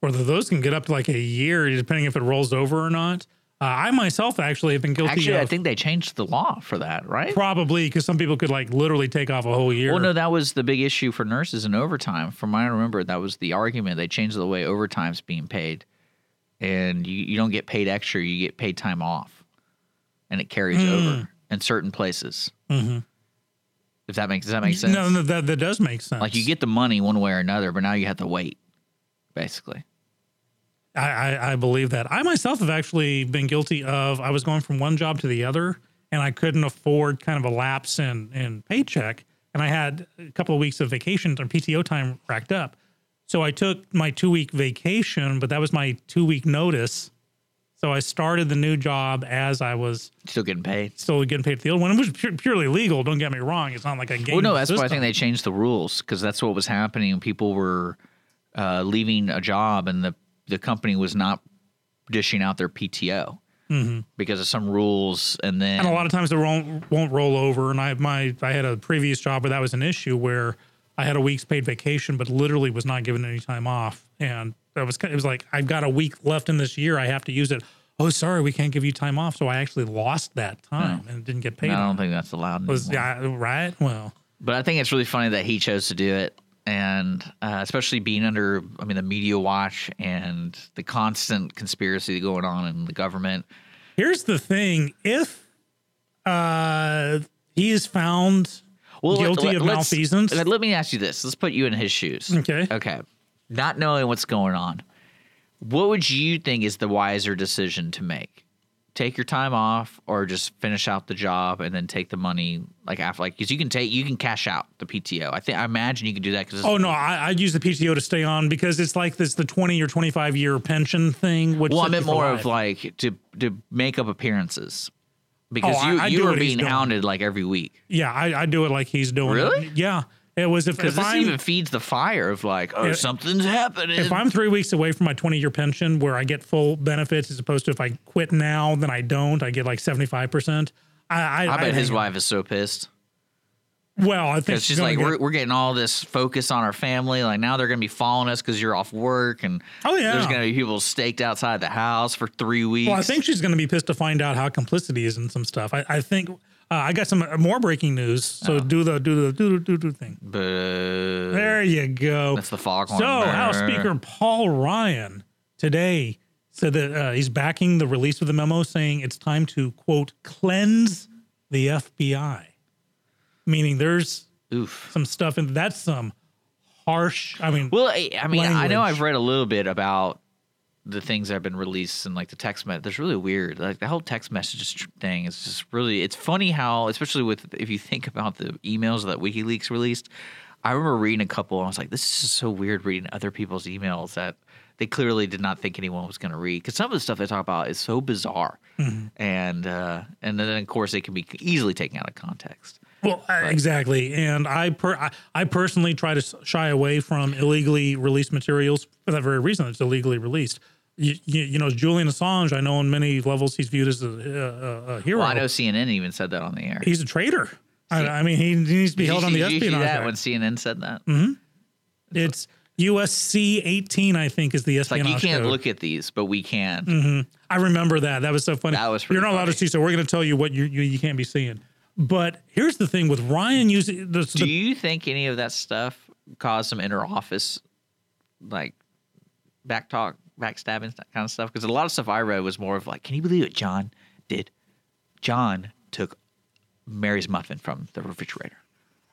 [SPEAKER 2] Or those can get up to like a year, depending if it rolls over or not. Uh, I myself actually have been guilty
[SPEAKER 3] Actually,
[SPEAKER 2] of
[SPEAKER 3] I think they changed the law for that, right?
[SPEAKER 2] probably because some people could like literally take off a whole year.
[SPEAKER 3] Well, no, that was the big issue for nurses in overtime. From what I remember, that was the argument. They changed the way overtime's being paid, and you, you don't get paid extra; you get paid time off, and it carries
[SPEAKER 2] Hmm.
[SPEAKER 3] over in certain places.
[SPEAKER 2] Mhm.
[SPEAKER 3] If that makes does that make sense?
[SPEAKER 2] No, no, that, that does make sense.
[SPEAKER 3] Like you get the money one way or another, but now you have to wait, basically.
[SPEAKER 2] I, I, I believe that. I myself have actually been guilty of. I was going from one job to the other, and I couldn't afford kind of a lapse in in paycheck, and I had a couple of weeks of vacation or PTO time racked up. So I took my two week vacation, but that was my two week notice. So I started the new job as I was
[SPEAKER 3] Still getting paid.
[SPEAKER 2] still getting paid for the old one. It was purely legal. Don't get me wrong. It's not like a game.
[SPEAKER 3] Well, no, that's why I think they changed the rules because that's what was happening. People were uh, leaving a job, and the the company was not dishing out their PTO because of some rules, and then
[SPEAKER 2] Mm-hmm. and a lot of times they won't won't roll over. And I my I had a previous job where that was an issue where I had a week's paid vacation, but literally was not given any time off. And that was it was like I've got a week left in this year. I have to use it. Oh, sorry, we can't give you time off. So I actually lost that time and didn't get paid.
[SPEAKER 3] I don't think that's allowed.
[SPEAKER 2] Was yeah, right. Well,
[SPEAKER 3] But I think it's really funny that he chose to do it, and uh, especially being under, I mean, the media watch and the constant conspiracy going on in the government.
[SPEAKER 2] here's the thing: if uh, he is found
[SPEAKER 3] Well,
[SPEAKER 2] guilty of
[SPEAKER 3] let's-
[SPEAKER 2] malfeasance,
[SPEAKER 3] Let, let me ask you this. Let's put you in his shoes.
[SPEAKER 2] Okay.
[SPEAKER 3] Okay. Not knowing what's going on, what would you think is the wiser decision to make? Take your time off, or just finish out the job and then take the money like after, like because you can take you can cash out the PTO. I think I imagine you can do that because
[SPEAKER 2] Oh no, I, I'd use the PTO to stay on because it's like this the twenty or twenty five year pension thing. Which
[SPEAKER 3] Well, I
[SPEAKER 2] you
[SPEAKER 3] meant more
[SPEAKER 2] life.
[SPEAKER 3] of like to to make up appearances because
[SPEAKER 2] Oh,
[SPEAKER 3] you
[SPEAKER 2] I
[SPEAKER 3] you
[SPEAKER 2] do
[SPEAKER 3] were being hounded like every week.
[SPEAKER 2] yeah, I, I do it like he's doing.
[SPEAKER 3] Really?
[SPEAKER 2] It. Yeah, it was if,
[SPEAKER 3] Because
[SPEAKER 2] if
[SPEAKER 3] this
[SPEAKER 2] I'm
[SPEAKER 3] even feeds the fire of like, oh,
[SPEAKER 2] Yeah.
[SPEAKER 3] something's happening.
[SPEAKER 2] if I'm three weeks away from my twenty year pension where I get full benefits as opposed to if I quit now then I don't I get like seventy five percent. I I,
[SPEAKER 3] I bet his
[SPEAKER 2] think-
[SPEAKER 3] wife is so pissed
[SPEAKER 2] Well, I think
[SPEAKER 3] she's like,
[SPEAKER 2] get-
[SPEAKER 3] we're, we're getting all this focus on our family. Like now they're gonna be following us because you're off work, and
[SPEAKER 2] Oh, yeah.
[SPEAKER 3] there's gonna be people staked outside the house for three weeks.
[SPEAKER 2] Well, I think she's going to be pissed to find out how complicity is in some stuff. I, I think uh, I got some more breaking news. So
[SPEAKER 3] Oh.
[SPEAKER 2] do the do the do do do thing.
[SPEAKER 3] but
[SPEAKER 2] There you go.
[SPEAKER 3] that's the foghorn.
[SPEAKER 2] So, House Speaker Paul Ryan today said that uh, he's backing the release of the memo, saying it's time to quote cleanse the FBI, meaning there's
[SPEAKER 3] Oof.
[SPEAKER 2] some stuff and that's some harsh. I mean,
[SPEAKER 3] Well, I, I mean, I know. I've read a little bit about the things that have been released and like the text message. That's really weird. Like the whole text messages thing is just really. It's funny how, especially with if you think about the emails that WikiLeaks released. I remember reading a couple, and I was like, "This is just so weird." Reading other people's emails that they clearly did not think anyone was going to read because some of the stuff they talk about is so bizarre, and uh, and then of course it can be easily taken out of context.
[SPEAKER 2] Well, uh, exactly, and I, per, I I personally try to shy away from illegally released materials for that very reason. It's illegally released. You, you, you know, Julian Assange. I know on many levels he's viewed as a, a, a hero.
[SPEAKER 3] Well, I know CNN even said that on the air.
[SPEAKER 2] he's a traitor. I, I mean, he, needs to be
[SPEAKER 3] Did
[SPEAKER 2] held
[SPEAKER 3] you
[SPEAKER 2] on the
[SPEAKER 3] see- did you see
[SPEAKER 2] espionage.
[SPEAKER 3] that when CNN said that? Mm-hmm.
[SPEAKER 2] It's USC 18, I think, is the
[SPEAKER 3] It's like
[SPEAKER 2] espionage
[SPEAKER 3] you can't
[SPEAKER 2] code.
[SPEAKER 3] look at these, but we can.
[SPEAKER 2] I remember that. That was so funny.
[SPEAKER 3] That was
[SPEAKER 2] You're not allowed to see, so we're going to tell you what you, you you can't be seeing. But here's the thing with Ryan using the,
[SPEAKER 3] Do
[SPEAKER 2] the
[SPEAKER 3] you think any of that stuff caused some inter office, like back talk, backstabbing, that kind of stuff? Because a lot of stuff I read was more of like, can you believe what John did? John took Mary's muffin from the refrigerator.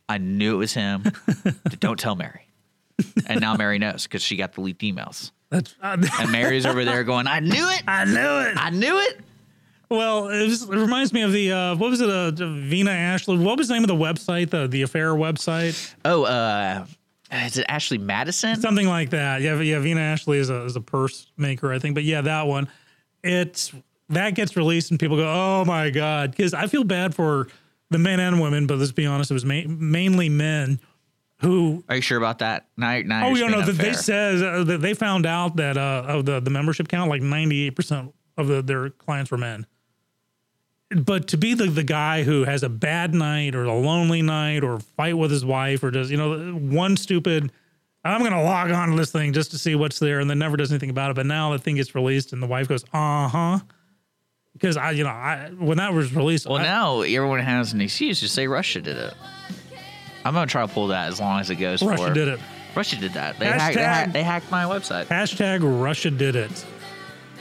[SPEAKER 3] I knew it was him. [laughs] Don't tell Mary. And now Mary knows because she got the leaked emails.
[SPEAKER 2] that's, [laughs]
[SPEAKER 3] And Mary's over there going, I knew it.
[SPEAKER 2] I knew it.
[SPEAKER 3] I knew it.
[SPEAKER 2] Well, it, was, it reminds me of the uh, what was it? Uh, Vina Ashley. What was the name of the website? The the affair website,
[SPEAKER 3] Oh, uh, is it Ashley Madison?
[SPEAKER 2] something like that. Yeah, yeah. Vina Ashley is a is a purse maker, I think. But yeah, that one. It's that gets released and people go, "Oh my god!" Because I feel bad for the men and women, but let's be honest, it was ma- mainly men who.
[SPEAKER 3] Are you sure about that? Now, now
[SPEAKER 2] Oh, you know that they says uh, that they found out that uh, of the the membership count, like ninety eight percent of the, their clients were men. But to be the, the guy who has a bad night or a lonely night or fight with his wife or does you know one stupid I'm gonna log on to this thing just to see what's there and then never does anything about it. But now the thing gets released and the wife goes, uh huh. Because I, you know, I when that was released,
[SPEAKER 3] Well,
[SPEAKER 2] I-
[SPEAKER 3] now everyone has an excuse. to say Russia did it. I'm gonna try to pull that as long as it goes
[SPEAKER 2] Russia
[SPEAKER 3] for.
[SPEAKER 2] did it.
[SPEAKER 3] Russia did that. They, hacked, they, hacked, they hacked my website.
[SPEAKER 2] Hashtag Russia did it.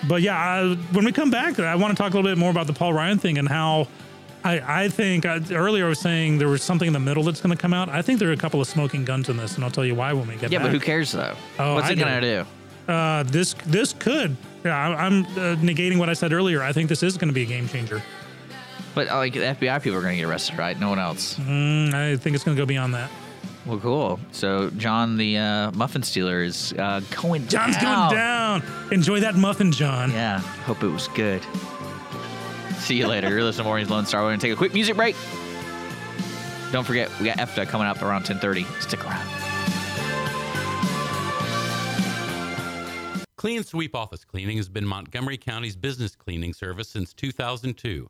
[SPEAKER 2] But yeah, I, when we come back, I want to talk a little bit more about the Paul Ryan thing and how I, I think uh, earlier I was saying there was something in the middle that's going to come out. I think there are a couple of smoking guns in this, and I'll tell you why when we get back.
[SPEAKER 3] Yeah,
[SPEAKER 2] back.
[SPEAKER 3] but who cares though?
[SPEAKER 2] Oh,
[SPEAKER 3] What's
[SPEAKER 2] I
[SPEAKER 3] it gonna do?
[SPEAKER 2] Uh, this this could. Yeah, I, I'm uh, negating what I said earlier. I think this is going to be a game changer.
[SPEAKER 3] But uh, like the FBI people are gonna get arrested, right? No one else.
[SPEAKER 2] Mm, I think it's going to go beyond that.
[SPEAKER 3] Well, cool. So John, the uh, muffin stealer, is uh, going
[SPEAKER 2] John's
[SPEAKER 3] down.
[SPEAKER 2] going down. Enjoy that muffin, John.
[SPEAKER 3] Yeah. Hope it was good. See you later. You're listening to Mornings Lone Star. We're gonna take a quick music break. Don't forget, we got EFTA coming up around 10:30. Stick around.
[SPEAKER 4] Clean Sweep Office Cleaning has been Montgomery County's business cleaning service since 2002,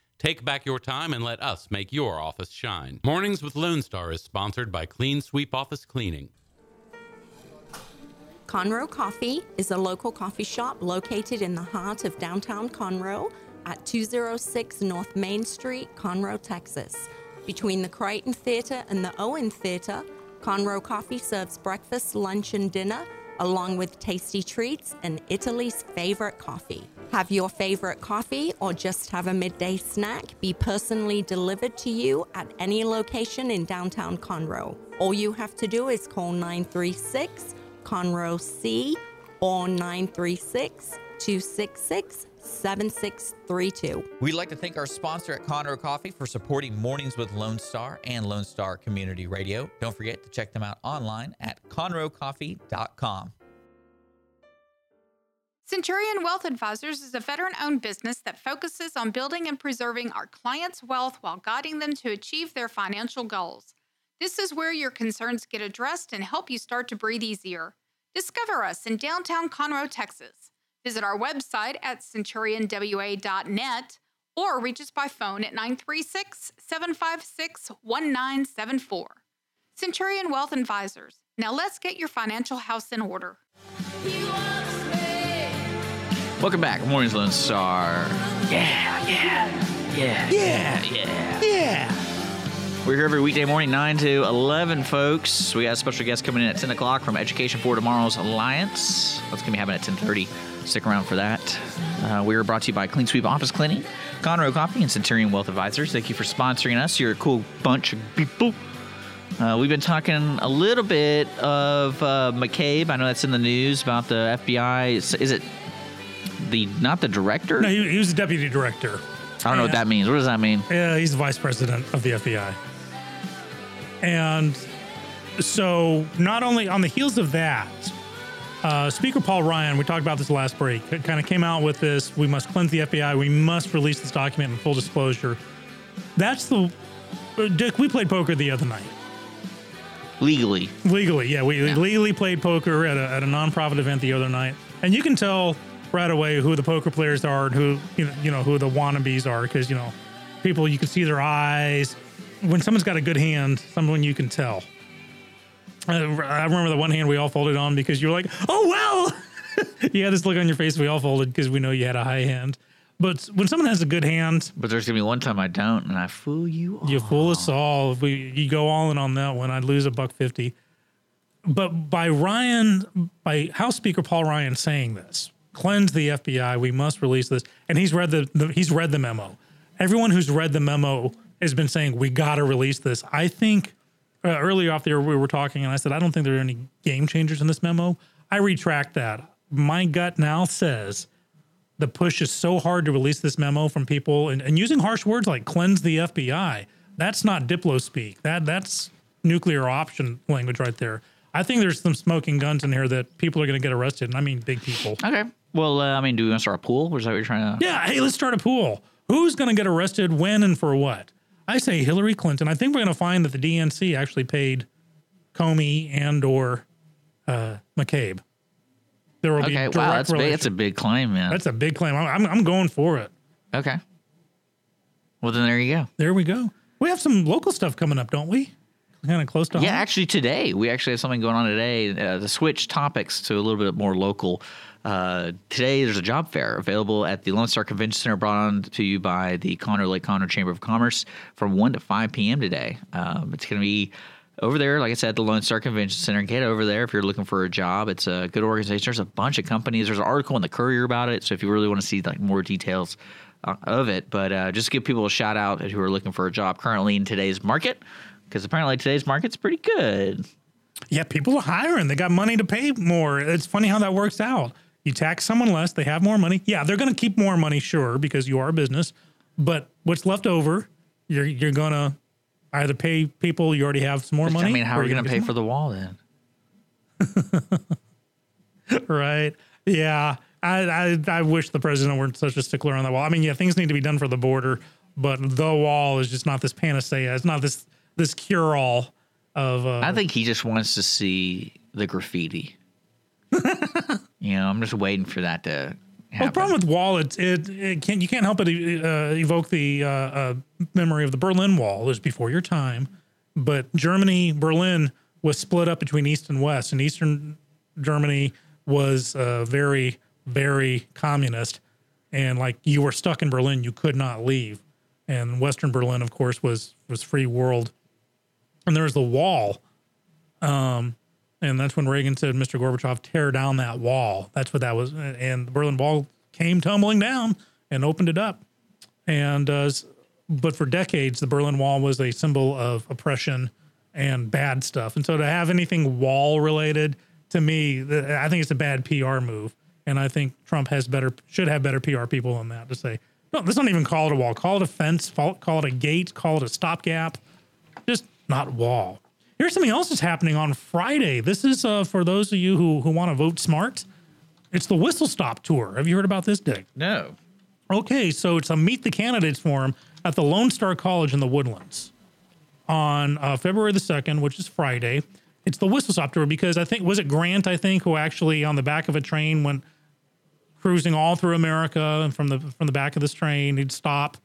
[SPEAKER 4] Take back your time and let us make your office shine. Mornings with Lone Star is sponsored by Clean Sweep Office Cleaning.
[SPEAKER 5] Conroe Coffee is a local coffee shop located in the heart of downtown Conroe at 206 North Main Street, Conroe, Texas. Between the Crighton Theater and the Owen Theater, Conroe Coffee serves breakfast, lunch, and dinner, along with tasty treats and Italy's favorite coffee. Have your favorite coffee or just have a midday snack be personally delivered to you at any location in downtown Conroe. All you have to do is call 936 Conroe C or 936 266 7632.
[SPEAKER 6] We'd like to thank our sponsor at Conroe Coffee for supporting Mornings with Lone Star and Lone Star Community Radio. Don't forget to check them out online at conroecoffee.com.
[SPEAKER 7] Centurion Wealth Advisors is a veteran owned business that focuses on building and preserving our clients' wealth while guiding them to achieve their financial goals. This is where your concerns get addressed and help you start to breathe easier. Discover us in downtown Conroe, Texas. Visit our website at centurionwa.net or reach us by phone at 936 756 1974. Centurion Wealth Advisors. Now let's get your financial house in order.
[SPEAKER 3] Welcome back, Mornings Lone Star. Yeah, yeah, yeah, yeah, yeah,
[SPEAKER 2] Yeah.
[SPEAKER 3] We're here every weekday morning, 9 to 11, folks. We got a special guest coming in at 10 o'clock from Education for Tomorrow's Alliance. That's going to be happening at 10.30. Stick around for that. Uh, we are brought to you by Clean Sweep Office Cleaning, Conroe Coffee, and Centurion Wealth Advisors. Thank you for sponsoring us. You're a cool bunch of people. Uh, we've been talking a little bit of uh, McCabe. I know that's in the news about the FBI. Is, is it the not the director?
[SPEAKER 2] No, he, he was the deputy director.
[SPEAKER 3] I don't know what that means. What does that mean?
[SPEAKER 2] Yeah, he's the vice president of the FBI. And so, not only on the heels of that, uh, Speaker Paul Ryan, we talked about this last break, kind of came out with this we must cleanse the FBI, we must release this document in full disclosure. That's the. uh, Dick, we played poker the other night.
[SPEAKER 3] Legally.
[SPEAKER 2] Legally, yeah. We legally played poker at a, at a nonprofit event the other night. And you can tell right away who the poker players are and who, you know, you know who the wannabes are because, you know, people, you can see their eyes. When someone's got a good hand, someone you can tell. Uh, I remember the one hand we all folded on because you were like, oh, well. [laughs] you had this look on your face. We all folded because we know you had a high hand. But when someone has a good hand,
[SPEAKER 3] But there's gonna be one time I don't, and I fool you. All.
[SPEAKER 2] you fool us all. If we you go all in on that one, I'd lose a buck fifty. But by Ryan, by House Speaker Paul Ryan saying this, cleanse the FBI. We must release this, and he's read the, the he's read the memo. Everyone who's read the memo has been saying we got to release this. I think uh, earlier off the air we were talking, and I said I don't think there are any game changers in this memo. I retract that. My gut now says the push is so hard to release this memo from people and, and using harsh words like cleanse the FBI. That's not diplo speak. That that's nuclear option language right there. I think there's some smoking guns in here that people are going to get arrested, and I mean big people.
[SPEAKER 3] Okay. Well, uh, I mean, do we want to start a pool? Or is that what you're trying to?
[SPEAKER 2] Yeah, hey, let's start a pool. Who's going to get arrested when and for what? I say Hillary Clinton. I think we're going to find that the DNC actually paid Comey and or uh, McCabe. There will be
[SPEAKER 3] Okay.
[SPEAKER 2] direct
[SPEAKER 3] Wow, that's big. That's a big claim, man.
[SPEAKER 2] That's a big claim. I'm, I'm, I'm going for it.
[SPEAKER 3] okay. Well, then there you go.
[SPEAKER 2] There we go. We have some local stuff coming up, don't we? Kind of close to home?
[SPEAKER 3] Yeah, actually, today we actually have something going on today uh, to switch topics to a little bit more local. Uh, today, there's a job fair available at the Lone Star Convention Center, brought on to you by the Conroe Lake Conroe Chamber of Commerce from 1 to 5 p.m. today. Um, it's going to be over there, like I said, the Lone Star Convention Center. Get over there if you're looking for a job. It's a good organization. There's a bunch of companies. There's an article in the Courier about it. So if you really want to see like more details uh, of it, but uh, just give people a shout out who are looking for a job currently in today's market, because apparently today's market's pretty good.
[SPEAKER 2] Yeah, people are hiring. They got money to pay more. It's funny how that works out. You tax someone less, they have more money. Yeah, they're going to keep more money, sure, because you are a business. But what's left over, you're you're going to either pay people you already have some more money.
[SPEAKER 3] I mean, how are we
[SPEAKER 2] you're
[SPEAKER 3] going to pay for the wall then? [laughs]
[SPEAKER 2] right? Yeah, I, I I wish the president weren't such a stickler on that wall. I mean, yeah, things need to be done for the border, but the wall is just not this panacea. It's not this this cure all of. Uh,
[SPEAKER 3] I think he just wants to see the graffiti. [laughs] you know, I'm just waiting for that to
[SPEAKER 2] Well, the problem with wall, it it, it can't you can't help but uh, evoke the uh, uh, memory of the Berlin Wall. It was before your time, but Germany, Berlin was split up between East and West, and Eastern Germany was uh, very very communist, and like you were stuck in Berlin, you could not leave, and Western Berlin, of course, was was free world, and there was the wall. Um, and that's when Reagan said, "Mr. Gorbachev, tear down that wall." That's what that was, and the Berlin Wall came tumbling down and opened it up. And uh, but for decades, the Berlin Wall was a symbol of oppression and bad stuff. And so to have anything wall related, to me, I think it's a bad PR move. And I think Trump has better, should have better PR people than that to say, no, let's not even call it a wall. Call it a fence. Call it a gate. Call it a stopgap not wall. Here's something else that's happening on Friday. This is uh, for those of you who who want to vote smart. It's the Whistle Stop Tour. Have you heard about this, Dick?
[SPEAKER 3] no.
[SPEAKER 2] Okay, so it's a Meet the Candidates forum at the Lone Star College in the Woodlands on uh, February the 2nd, which is Friday. It's the Whistle Stop Tour because I think, was it Grant, I think, who actually on the back of a train went cruising all through America and from the from the back of this train, he'd stop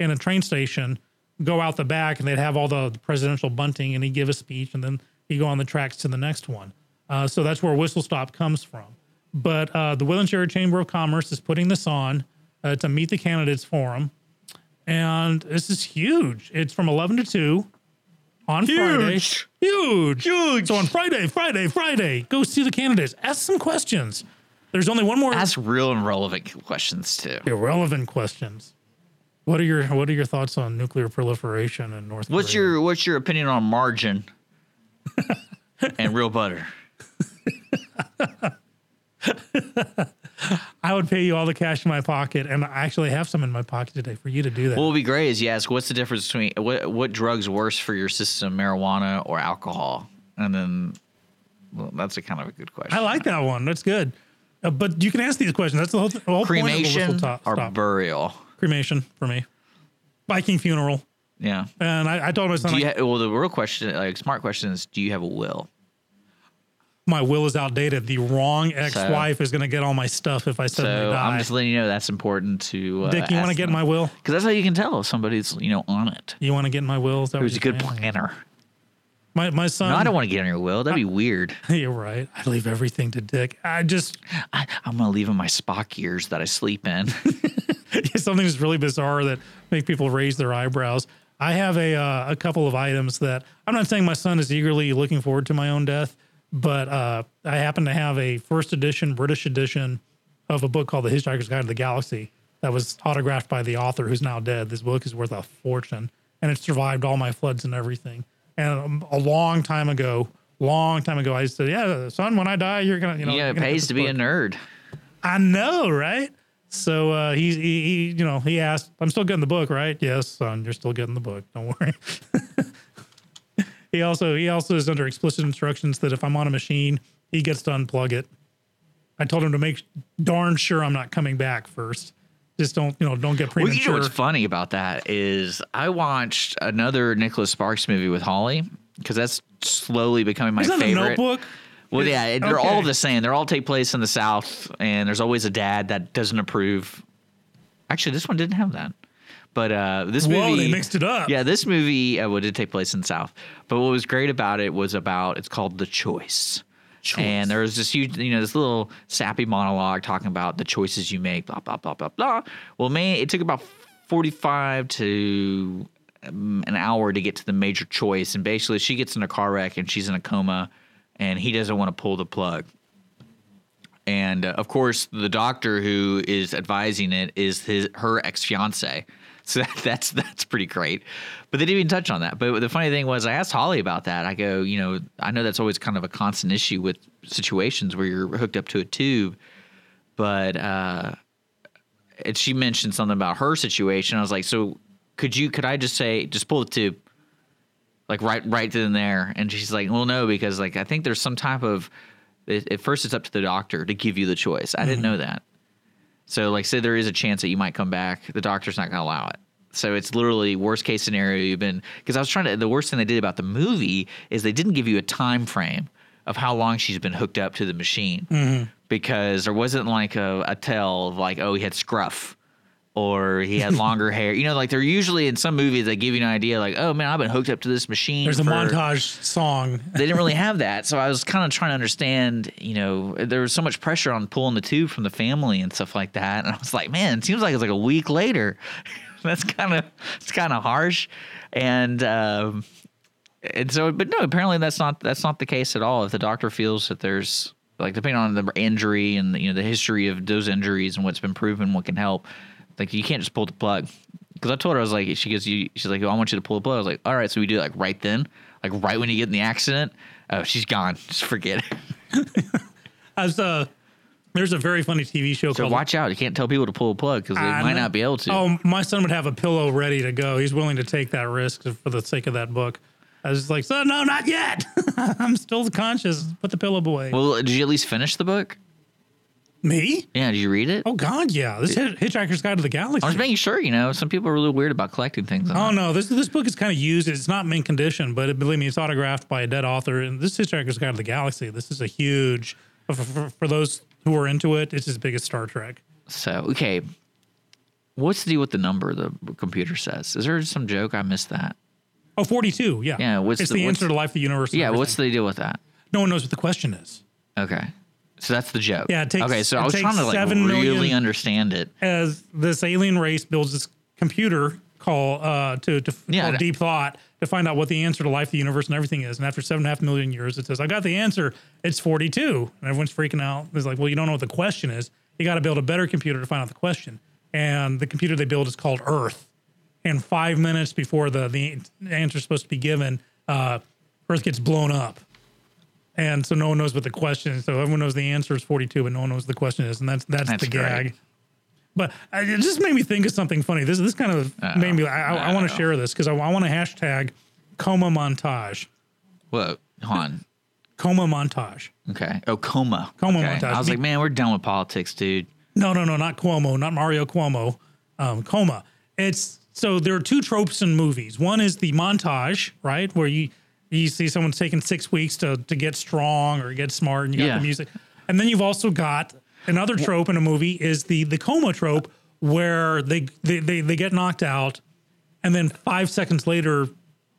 [SPEAKER 2] in a train station, go out the back, and they'd have all the, the presidential bunting, and he'd give a speech, and then he'd go on the tracks to the next one. Uh, so that's where Whistle Stop comes from. But uh, the Woodlands Area Chamber of Commerce is putting this on uh, to meet the candidates forum, and this is huge. It's from 11 to 2 on Friday.
[SPEAKER 3] Huge.
[SPEAKER 2] Huge. Huge. So on Friday, Friday, Friday, go see the candidates. Ask some questions. There's only one more
[SPEAKER 3] Ask real and relevant questions too.
[SPEAKER 2] irrelevant questions. What are your What are your thoughts on nuclear proliferation in North
[SPEAKER 3] What's
[SPEAKER 2] Korea?
[SPEAKER 3] your What's your opinion on margin [laughs] and real butter? [laughs]
[SPEAKER 2] I would pay you all the cash in my pocket, and I actually have some in my pocket today for you to do that.
[SPEAKER 3] What would be great is you ask, what's the difference between what what drugs worse for your system, marijuana or alcohol? And then, well, that's a kind of a good question.
[SPEAKER 2] I like that one. That's good. Uh, but you can ask these questions. That's the whole, the whole point of the
[SPEAKER 3] cremation
[SPEAKER 2] whistle top,
[SPEAKER 3] or
[SPEAKER 2] stop.
[SPEAKER 3] burial.
[SPEAKER 2] Cremation for me. Viking funeral,
[SPEAKER 3] Yeah.
[SPEAKER 2] and I, I told my son
[SPEAKER 3] Do you
[SPEAKER 2] like,
[SPEAKER 3] ha- well, the real question, like smart question, is, do you have a will?
[SPEAKER 2] my will is outdated. The wrong ex-wife is going to get all my stuff if I suddenly
[SPEAKER 3] So
[SPEAKER 2] die.
[SPEAKER 3] I'm just letting you know that's important to. Uh,
[SPEAKER 2] Dick, you want to get my will?
[SPEAKER 3] Because that's how you can tell if somebody's you know on it.
[SPEAKER 2] You want to get my will? Is that
[SPEAKER 3] Who's a good
[SPEAKER 2] saying?
[SPEAKER 3] planner?
[SPEAKER 2] My my son.
[SPEAKER 3] No, I don't want to get on your will. That'd be weird. [laughs]
[SPEAKER 2] You're right. I leave everything to Dick. I just
[SPEAKER 3] I, I'm gonna leave him my Spock years that I sleep in. [laughs] [laughs]
[SPEAKER 2] something that's really bizarre that make people raise their eyebrows. I have a uh, a couple of items that I'm not saying my son is eagerly looking forward to my own death, but uh, I happen to have a first edition British edition of a book called The Hitchhiker's Guide to the Galaxy that was autographed by the author who's now dead. This book is worth a fortune, and it survived all my floods and everything. And um, a long time ago, long time ago, I said, "Yeah, son, when I die, you're gonna, you know,
[SPEAKER 3] yeah, it pays to be a nerd.
[SPEAKER 2] I know, right? So uh, he, he, he, you know, he asked, "I'm still getting the book, right?" Yes, son, you're still getting the book. Don't worry. [laughs] he also he also is under explicit instructions that if I'm on a machine, he gets to unplug it. I told him to make darn sure I'm not coming back first. Just don't, you know, don't get
[SPEAKER 3] Well,
[SPEAKER 2] premature.
[SPEAKER 3] you know what's funny about that is I watched another Nicholas Sparks movie with Holly because that's slowly becoming my
[SPEAKER 2] Is that the
[SPEAKER 3] favorite.
[SPEAKER 2] Notebook?
[SPEAKER 3] Well, yeah, they're all the same. They're all take place in the South, and there's always a dad that doesn't approve. Actually, this one didn't have that. But uh, this
[SPEAKER 2] Whoa,
[SPEAKER 3] movie,
[SPEAKER 2] they mixed it up.
[SPEAKER 3] Yeah, this movie uh, well, did take place in the South. But what was great about it was about it's called The Choice. And there was this huge, you know, this little sappy monologue talking about the choices you make, blah blah blah blah blah. Well, man, it took about forty-five to um, an hour to get to the major choice, and basically, she gets in a car wreck and she's in a coma, and he doesn't want to pull the plug. And uh, of course, the doctor who is advising it is his her ex fiance. [laughs] So that, that's that's pretty great. But they didn't even touch on that. But the funny thing was, I asked Holly about that. I go, you know, I know that's always kind of a constant issue with situations where you're hooked up to a tube, but uh, and she mentioned something about her situation. I was like, so could you? Could I just say, just pull the tube? Like right right then and there. And she's like well no because like i think there's some type of at at first it's up to the doctor to give you the choice. I didn't know mm-hmm. that. So like say there is a chance that you might come back the doctor's not going to allow it. So it's literally worst case scenario you've been because i was trying to the worst thing they did about the movie is they didn't give you a time frame of how long she's been hooked up to the machine. Mm-hmm. Because there wasn't like a, a tell of like oh he had scruff or he had [laughs] longer hair. You know, like they're usually in some movies they give you an idea, like, oh man, I've been hooked up to this machine.
[SPEAKER 2] There's a montage song. [laughs]
[SPEAKER 3] They didn't really have that, so I was kind of trying to understand. You know, there was so much pressure on pulling the tube from the family and stuff like that, and I was like, man, it seems like it's like a week later. [laughs] That's kind of it's kind of harsh, and. um and so, but no, apparently that's not that's not the case at all. If the doctor feels that there's like depending on the injury and you know the history of those injuries and what's been proven, what can help, like you can't just pull the plug. Because I told her I was like, she goes, you, she's like, oh, I want you to pull the plug. I was like, all right, so we do it like right then, like right when you get in the accident. Oh, she's gone. [laughs] Just forget it. [laughs]
[SPEAKER 2] As uh, there's a very funny TV show
[SPEAKER 3] So
[SPEAKER 2] called
[SPEAKER 3] watch out. You can't tell people to pull a plug because they
[SPEAKER 2] I
[SPEAKER 3] might
[SPEAKER 2] know.
[SPEAKER 3] not be able to.
[SPEAKER 2] Oh, my son would have a pillow ready to go. He's willing to take that risk for the sake of that book. I was like, so no, not yet. [laughs] I'm still conscious. Put the pillow away.
[SPEAKER 3] Well, did you at least finish the book?
[SPEAKER 2] Me?
[SPEAKER 3] Yeah, did you read it?
[SPEAKER 2] Oh God, yeah. This Hitch- Hitchhiker's Guide to the Galaxy.
[SPEAKER 3] I was making sure. You know, some people are really weird about collecting things.
[SPEAKER 2] Oh no, this this book is kind of used. It's not mint condition, but it, believe me, it's autographed by a dead author. And this Hitchhiker's Guide to the Galaxy. This is a huge for, for, for those who are into it. It's as big as Star Trek.
[SPEAKER 3] So okay, what's the deal with the number the computer says? Is there some joke I missed that?
[SPEAKER 2] Oh, 42, Yeah.
[SPEAKER 3] Yeah, what's
[SPEAKER 2] it's
[SPEAKER 3] the-
[SPEAKER 2] the,
[SPEAKER 3] what's-
[SPEAKER 2] answer to life, the universe. and
[SPEAKER 3] Yeah, what's
[SPEAKER 2] everything.
[SPEAKER 3] the deal with that?
[SPEAKER 2] No one knows what the question is.
[SPEAKER 3] Okay, so that's the joke.
[SPEAKER 2] Yeah, it takes-
[SPEAKER 3] okay, so I was trying to like really understand it.
[SPEAKER 2] As this alien race builds this computer call uh, to, to
[SPEAKER 3] Yeah,
[SPEAKER 2] called Deep Thought to find out what the answer to life, the universe, and everything is. And after seven and a half million years, it says, "I got the answer. It's 42." And everyone's freaking out. It's like, well, you don't know what the question is. You got to build a better computer to find out the question. And the computer they build is called Earth. And five minutes before the the answer is supposed to be given, uh, Earth gets blown up. And so no one knows what the question is. So everyone knows the answer is 42, but no one knows what the question is. And that's that's,
[SPEAKER 3] That's
[SPEAKER 2] the
[SPEAKER 3] great.
[SPEAKER 2] gag. But it just made me think of something funny. This this kind of made me. I, I, I want to share this because I, I want to hashtag coma montage.
[SPEAKER 3] Hold on.
[SPEAKER 2] Coma montage.
[SPEAKER 3] Okay. Oh, coma.
[SPEAKER 2] Coma
[SPEAKER 3] okay.
[SPEAKER 2] montage.
[SPEAKER 3] I was like, man, we're done with politics, dude.
[SPEAKER 2] No, no, no, not Cuomo, not Mario Cuomo. Um, coma. It's so there are two tropes in movies. One is the montage, right, where you you see someone's taking six weeks to to get strong or get smart, and you got
[SPEAKER 3] Yeah.
[SPEAKER 2] the music. And then you've also got another trope in a movie is the the coma trope where they they they, they get knocked out, and then five seconds later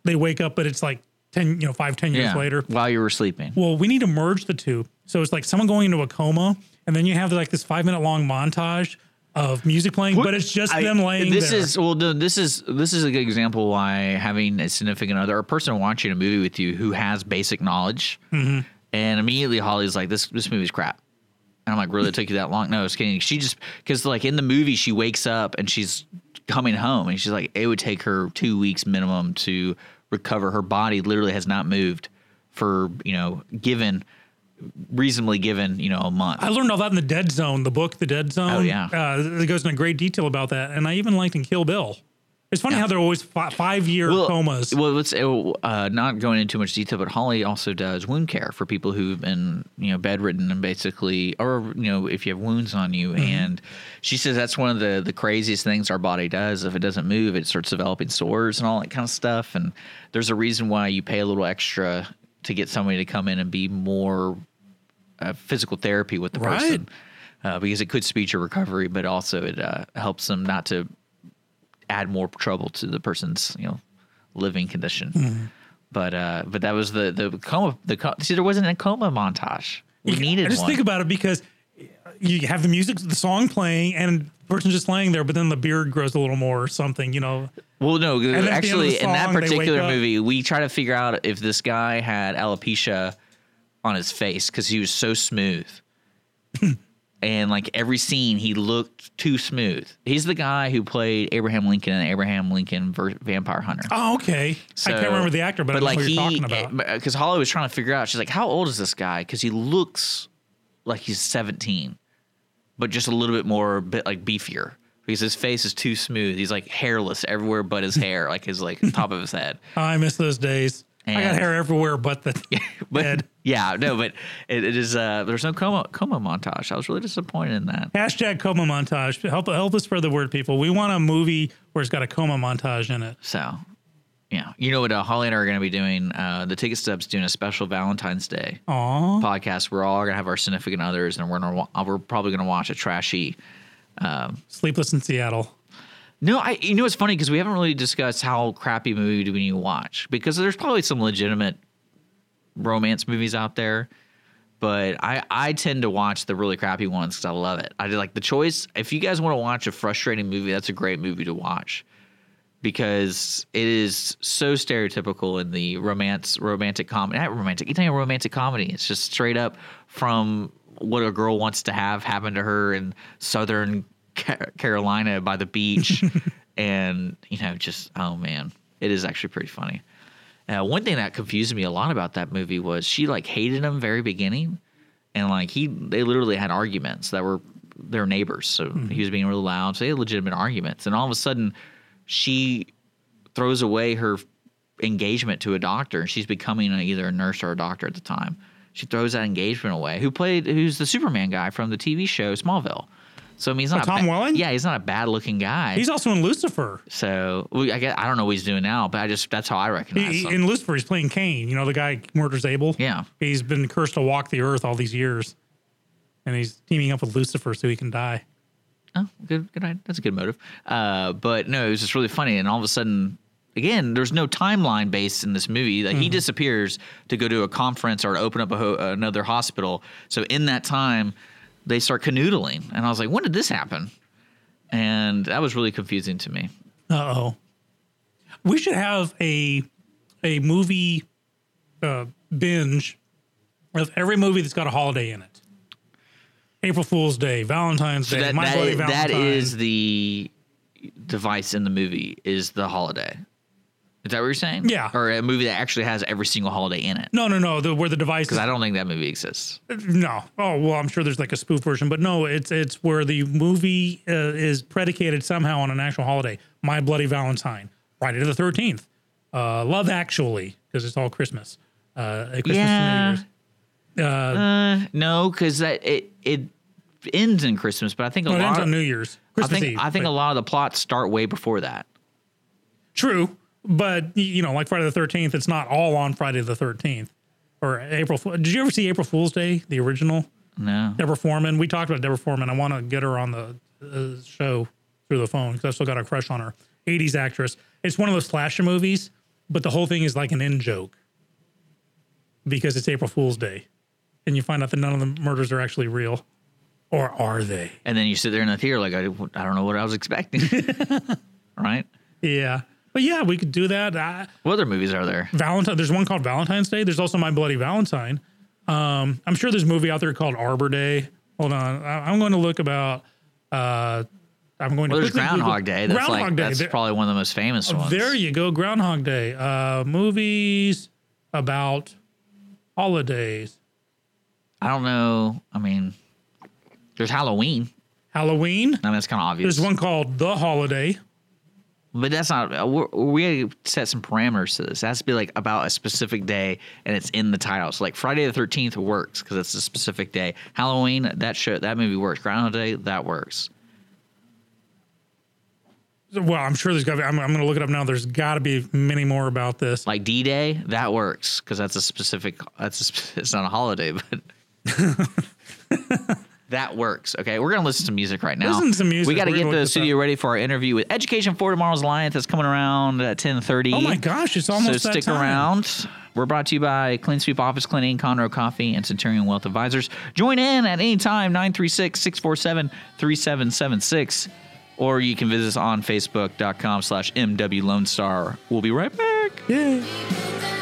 [SPEAKER 2] they wake up, but it's like ten, you know, five ten years
[SPEAKER 3] Yeah.
[SPEAKER 2] later.
[SPEAKER 3] While you were sleeping.
[SPEAKER 2] Well, we need to merge the two. So it's like someone going into a coma, and then you have like this five minute long montage of music playing, but it's just
[SPEAKER 3] I-
[SPEAKER 2] them laying
[SPEAKER 3] This
[SPEAKER 2] there.
[SPEAKER 3] is well. This is this is a good example why having a significant other, or a person watching a movie with you who has basic knowledge,
[SPEAKER 2] Mm-hmm.
[SPEAKER 3] and immediately Holly's like, "This this movie's crap," and I'm like, "Really? It took you that long?" No, it's kidding. She just because like in the movie she wakes up and she's coming home, and she's like, it would take her two weeks minimum to recover. Her body literally has not moved for you know given reasonably given you know a month.
[SPEAKER 2] I learned all that in the Dead Zone, the book, The Dead Zone.
[SPEAKER 3] Oh, yeah.
[SPEAKER 2] uh, it goes into great detail about that, and I even liked in Kill Bill. It's funny how they're always fi- five year comas.
[SPEAKER 3] Well, let's uh, not going into too much detail, but Holly also does wound care for people who've been you know bedridden and basically, or you know, if you have wounds on you.
[SPEAKER 2] Mm-hmm.
[SPEAKER 3] And she says that's one of the the craziest things our body does. If it doesn't move, it starts developing sores and all that kind of stuff. And there's a reason why you pay a little extra to get somebody to come in and be more uh, physical therapy with the
[SPEAKER 2] Right.
[SPEAKER 3] person. Uh, because it could speed your recovery, but also it uh, helps them not to add more trouble to the person's you know living condition.
[SPEAKER 2] Mm-hmm.
[SPEAKER 3] But uh, but that was the the coma. The co- see, there wasn't a coma montage. We
[SPEAKER 2] You-
[SPEAKER 3] needed
[SPEAKER 2] I just
[SPEAKER 3] one.
[SPEAKER 2] think about it because you have the music, the song playing, and the person's just laying there, but then the beard grows a little more or something, you know.
[SPEAKER 3] well, no,
[SPEAKER 2] then at the end of
[SPEAKER 3] actually,
[SPEAKER 2] the
[SPEAKER 3] in that
[SPEAKER 2] song,
[SPEAKER 3] particular movie, we try to figure out if this guy had alopecia on his face because he was so smooth. [laughs] And like every scene, he looked too smooth. He's the guy who played Abraham Lincoln in Abraham Lincoln Ver- Vampire Hunter.
[SPEAKER 2] Oh, okay. I can't remember the actor, but, I know
[SPEAKER 3] like
[SPEAKER 2] what you're
[SPEAKER 3] he,
[SPEAKER 2] talking about.
[SPEAKER 3] because uh, Holly was trying to figure out. She's like, "How old is this guy?" Because he looks like he's 17, but just a little bit more, bit like beefier. Because his face is too smooth. He's like hairless everywhere but his hair, like his like [laughs] top of his head.
[SPEAKER 2] I miss those days. I got hair everywhere but the [laughs]
[SPEAKER 3] But
[SPEAKER 2] head.
[SPEAKER 3] yeah, no, but it, it is. uh There's no coma coma montage. I was really disappointed in that.
[SPEAKER 2] Hashtag coma montage. Help help us spread the word, people. We want a movie where it's got a coma montage in it.
[SPEAKER 3] So, yeah, you know what? Uh, Holly and I are going to be doing. Uh, the Ticket Stubs doing a special Valentine's Day
[SPEAKER 2] Aw.
[SPEAKER 3] podcast. We're all going to have our significant others, and we're gonna we're probably going to watch a trashy.
[SPEAKER 2] Sleepless in Seattle.
[SPEAKER 3] No, I you know it's funny because we haven't really discussed how crappy movie do we need to watch because there's probably some legitimate romance movies out there, but I I tend to watch the really crappy ones because I love it. I do like the choice. If you guys want to watch a frustrating movie, that's a great movie to watch because it is so stereotypical in the romance romantic comedy. Not romantic. You think of romantic comedy? It's just straight up from what a girl wants to have happen to her in Southern Ca- Carolina by the beach, [laughs] and you know, just oh man, it is actually pretty funny. Uh, one thing that confused me a lot about that movie was she like hated him very beginning, and like he they literally had arguments that were their neighbors, so he was being really loud. So they had legitimate arguments, and all of a sudden, she throws away her engagement to a doctor, and she's becoming either a nurse or a doctor at the time. She throws that engagement away. Who played? Who's the Superman guy from the TV show Smallville? So I mean, he's not oh, a
[SPEAKER 2] Tom
[SPEAKER 3] ba-
[SPEAKER 2] Welling?
[SPEAKER 3] Yeah, he's not a bad looking guy.
[SPEAKER 2] He's also in Lucifer.
[SPEAKER 3] so well, I guess I don't know what he's doing now, but I just that's how I recognize
[SPEAKER 2] He,
[SPEAKER 3] him.
[SPEAKER 2] in Lucifer, he's playing Cain. You know, the guy murders Abel.
[SPEAKER 3] Yeah.
[SPEAKER 2] He's been cursed to walk the earth all these years. And he's teaming up with Lucifer so he can die.
[SPEAKER 3] Oh, good, good. idea. That's a good motive. Uh, but no, it was just really funny. And all of a sudden, again, there's no timeline based in this movie. Like he disappears to go to a conference or to open up a ho- another hospital. So in that time, they start canoodling, and I was like, when did this happen? And that was really confusing to me.
[SPEAKER 2] Uh oh. We should have a a movie uh, binge of every movie that's got a holiday in it. April Fool's Day, Valentine's
[SPEAKER 3] So
[SPEAKER 2] Day,
[SPEAKER 3] that,
[SPEAKER 2] My
[SPEAKER 3] that,
[SPEAKER 2] Bloody
[SPEAKER 3] is-
[SPEAKER 2] Valentine.
[SPEAKER 3] that is the device in the movie is the holiday. Is that what you're saying?
[SPEAKER 2] Yeah.
[SPEAKER 3] Or a movie that actually has every single holiday in it.
[SPEAKER 2] no, no, no. The, where the device
[SPEAKER 3] Because I don't think that movie exists.
[SPEAKER 2] No. Oh well, I'm sure there's like a spoof version, but no, it's it's where the movie uh, is predicated somehow on an actual holiday. My Bloody Valentine, Friday the Thirteenth, uh, Love Actually, because it's all Christmas. Uh, a Christmas
[SPEAKER 3] Yeah.
[SPEAKER 2] Year's. Uh,
[SPEAKER 3] No, because that it it ends in Christmas, but I think a
[SPEAKER 2] no, it
[SPEAKER 3] lot.
[SPEAKER 2] ends
[SPEAKER 3] Of,
[SPEAKER 2] on New Year's,
[SPEAKER 3] I
[SPEAKER 2] Christmas
[SPEAKER 3] think
[SPEAKER 2] Eve.
[SPEAKER 3] I think
[SPEAKER 2] but-
[SPEAKER 3] a lot of the plots start way before that.
[SPEAKER 2] true, but you know, like Friday the Thirteenth, it's not all on Friday the Thirteenth or April. Did you ever see April Fool's Day, the original?
[SPEAKER 3] No,
[SPEAKER 2] Deborah Foreman. We talked about Deborah Foreman. I want to get her on the uh, show through the phone because I still got a crush on her. 80s actress. It's one of those slasher movies, but the whole thing is like an in joke because it's April Fool's Day. And you find out that none of the murders are actually real. Or are they?
[SPEAKER 3] and then you sit there in the theater like I, I don't know what I was expecting. [laughs] right?
[SPEAKER 2] Yeah. But yeah, we could do that. Uh,
[SPEAKER 3] What other movies are there?
[SPEAKER 2] Valentine. There's one called Valentine's Day. There's also My Bloody Valentine. Um, I'm sure there's a movie out there called Arbor Day. Hold on. I, I'm going to look about uh, I'm going to
[SPEAKER 3] there's
[SPEAKER 2] quickly Google-
[SPEAKER 3] Groundhog Day. That's
[SPEAKER 2] Groundhog
[SPEAKER 3] like
[SPEAKER 2] Day.
[SPEAKER 3] that's
[SPEAKER 2] There-
[SPEAKER 3] probably one of the most famous ones.
[SPEAKER 2] There you go, Groundhog Day. Uh, movies about holidays.
[SPEAKER 3] I don't know. I mean, there's Halloween.
[SPEAKER 2] Halloween.
[SPEAKER 3] I mean, that's kind of obvious.
[SPEAKER 2] There's one called The Holiday.
[SPEAKER 3] But that's not. uh, We're, we gotta set some parameters to this. It has to be like about a specific day, and it's in the title. So like Friday the Thirteenth works because it's a specific day. Halloween, that show, that movie works. Groundhog Day, that works.
[SPEAKER 2] Well, I'm sure there's got. I'm, I'm going to look it up now. There's got to be many more about this.
[SPEAKER 3] Like D Day, that works because that's a specific. That's a, [laughs] it's not a holiday, but [laughs] that works. Okay, we're gonna listen to music right now.
[SPEAKER 2] Listen to some music.
[SPEAKER 3] We got to get the studio ready for our interview with Education for Tomorrow's Alliance. That's coming around at ten thirty.
[SPEAKER 2] Oh my gosh, it's almost
[SPEAKER 3] so
[SPEAKER 2] that
[SPEAKER 3] stick
[SPEAKER 2] time.
[SPEAKER 3] around. We're brought to you by Clean Sweep Office Cleaning, Conroe Coffee, and Centurion Wealth Advisors. Join in at any time, 936 647 3776. Or you can visit us on Facebook.com slash MW Lone Star. We'll be right back.
[SPEAKER 2] Yeah.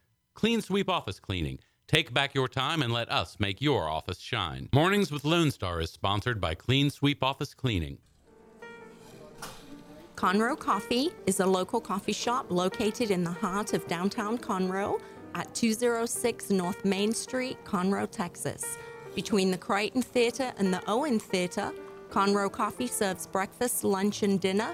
[SPEAKER 4] Clean Sweep Office Cleaning. Take back your time and let us make your office shine. Mornings with Lone Star is sponsored by Clean Sweep Office Cleaning.
[SPEAKER 5] Conroe Coffee is a local coffee shop located in the heart of downtown Conroe at 206 North Main Street, Conroe, Texas. Between the Crighton Theater and the Owen Theater, Conroe Coffee serves breakfast, lunch, and dinner,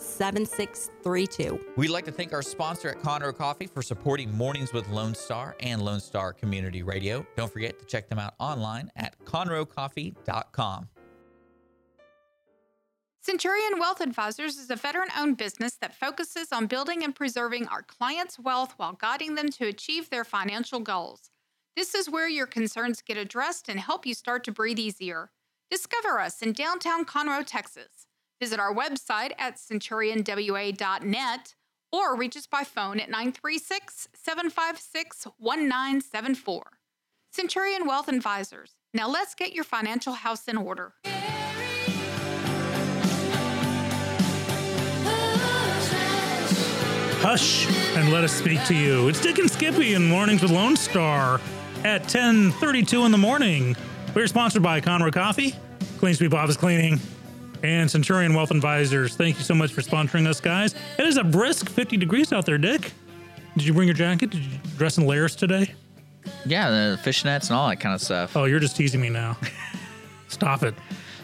[SPEAKER 5] 7632.
[SPEAKER 6] We'd like to thank our sponsor at Conroe Coffee for supporting Mornings with Lone Star and Lone Star Community Radio. Don't forget to check them out online at conroecoffee.com.
[SPEAKER 7] Centurion Wealth Advisors is a veteran owned business that focuses on building and preserving our clients' wealth while guiding them to achieve their financial goals. This is where your concerns get addressed and help you start to breathe easier. Discover us in downtown Conroe, Texas. Visit our website at centurionwa.net or reach us by phone at 936 756 1974. Centurion Wealth Advisors. Now let's get your financial house in order.
[SPEAKER 2] Hush and let us speak to you. It's Dick and Skippy in Mornings with Lone Star at 10:32 in the morning. We're sponsored by Conroe Coffee, Clean Sweep Office Cleaning, and Centurion Wealth Advisors. Thank you so much for sponsoring us, guys. It is a brisk 50 degrees out there, Dick. Did you bring your jacket? Did you dress in layers today?
[SPEAKER 3] Yeah, the fishnets and all that kind of stuff.
[SPEAKER 2] Oh, you're just teasing me now. [laughs] Stop it.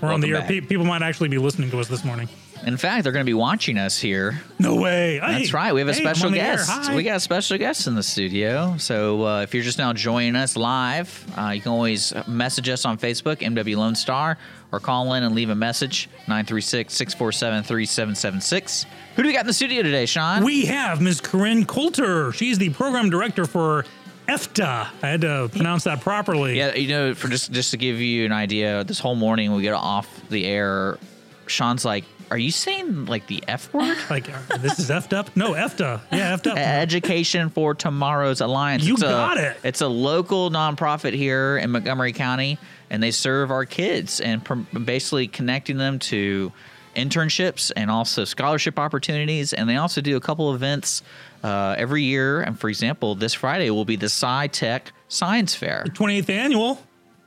[SPEAKER 2] We're on the air. Pe- people might actually be listening to us this morning.
[SPEAKER 3] In fact, they're going to be watching us here.
[SPEAKER 2] No way.
[SPEAKER 3] That's
[SPEAKER 2] Hey,
[SPEAKER 3] right. We have a
[SPEAKER 2] hey,
[SPEAKER 3] special
[SPEAKER 2] on the air.
[SPEAKER 3] guest. We got a special guest in the studio. So uh, if you're just now joining us live, uh, you can always message us on Facebook, MW Lone Star, or call in and leave a message, 936 647 3776. Who do we got in the studio today, Sean?
[SPEAKER 2] We have Ms. Corinne Coulter. She's the program director for EFTA. I had to pronounce that properly.
[SPEAKER 3] Yeah, you know, for just just to give you an idea, this whole morning we get off the air, Sean's like, "Are you saying like the F word?" [laughs]
[SPEAKER 2] Like, uh, this is effed up? No, EFTA. Yeah, effed up.
[SPEAKER 3] Education for Tomorrow's Alliance.
[SPEAKER 2] You
[SPEAKER 3] It's a-
[SPEAKER 2] got it.
[SPEAKER 3] It's a local nonprofit here in Montgomery County, and they serve our kids and pr- basically connecting them to internships and also scholarship opportunities. And they also do a couple events uh, every year. And for example, this Friday will be the Sci-Tech Science Fair.
[SPEAKER 2] 28th annual.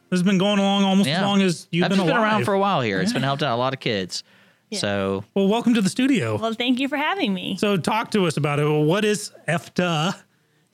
[SPEAKER 2] This has been going along almost as long as you've
[SPEAKER 3] I've
[SPEAKER 2] been
[SPEAKER 3] been around for a while here. It's been helped out a lot of kids. So
[SPEAKER 2] Well, welcome to the studio.
[SPEAKER 8] Well, thank you for having me.
[SPEAKER 2] So, talk to us about it. Well, what is EFTA?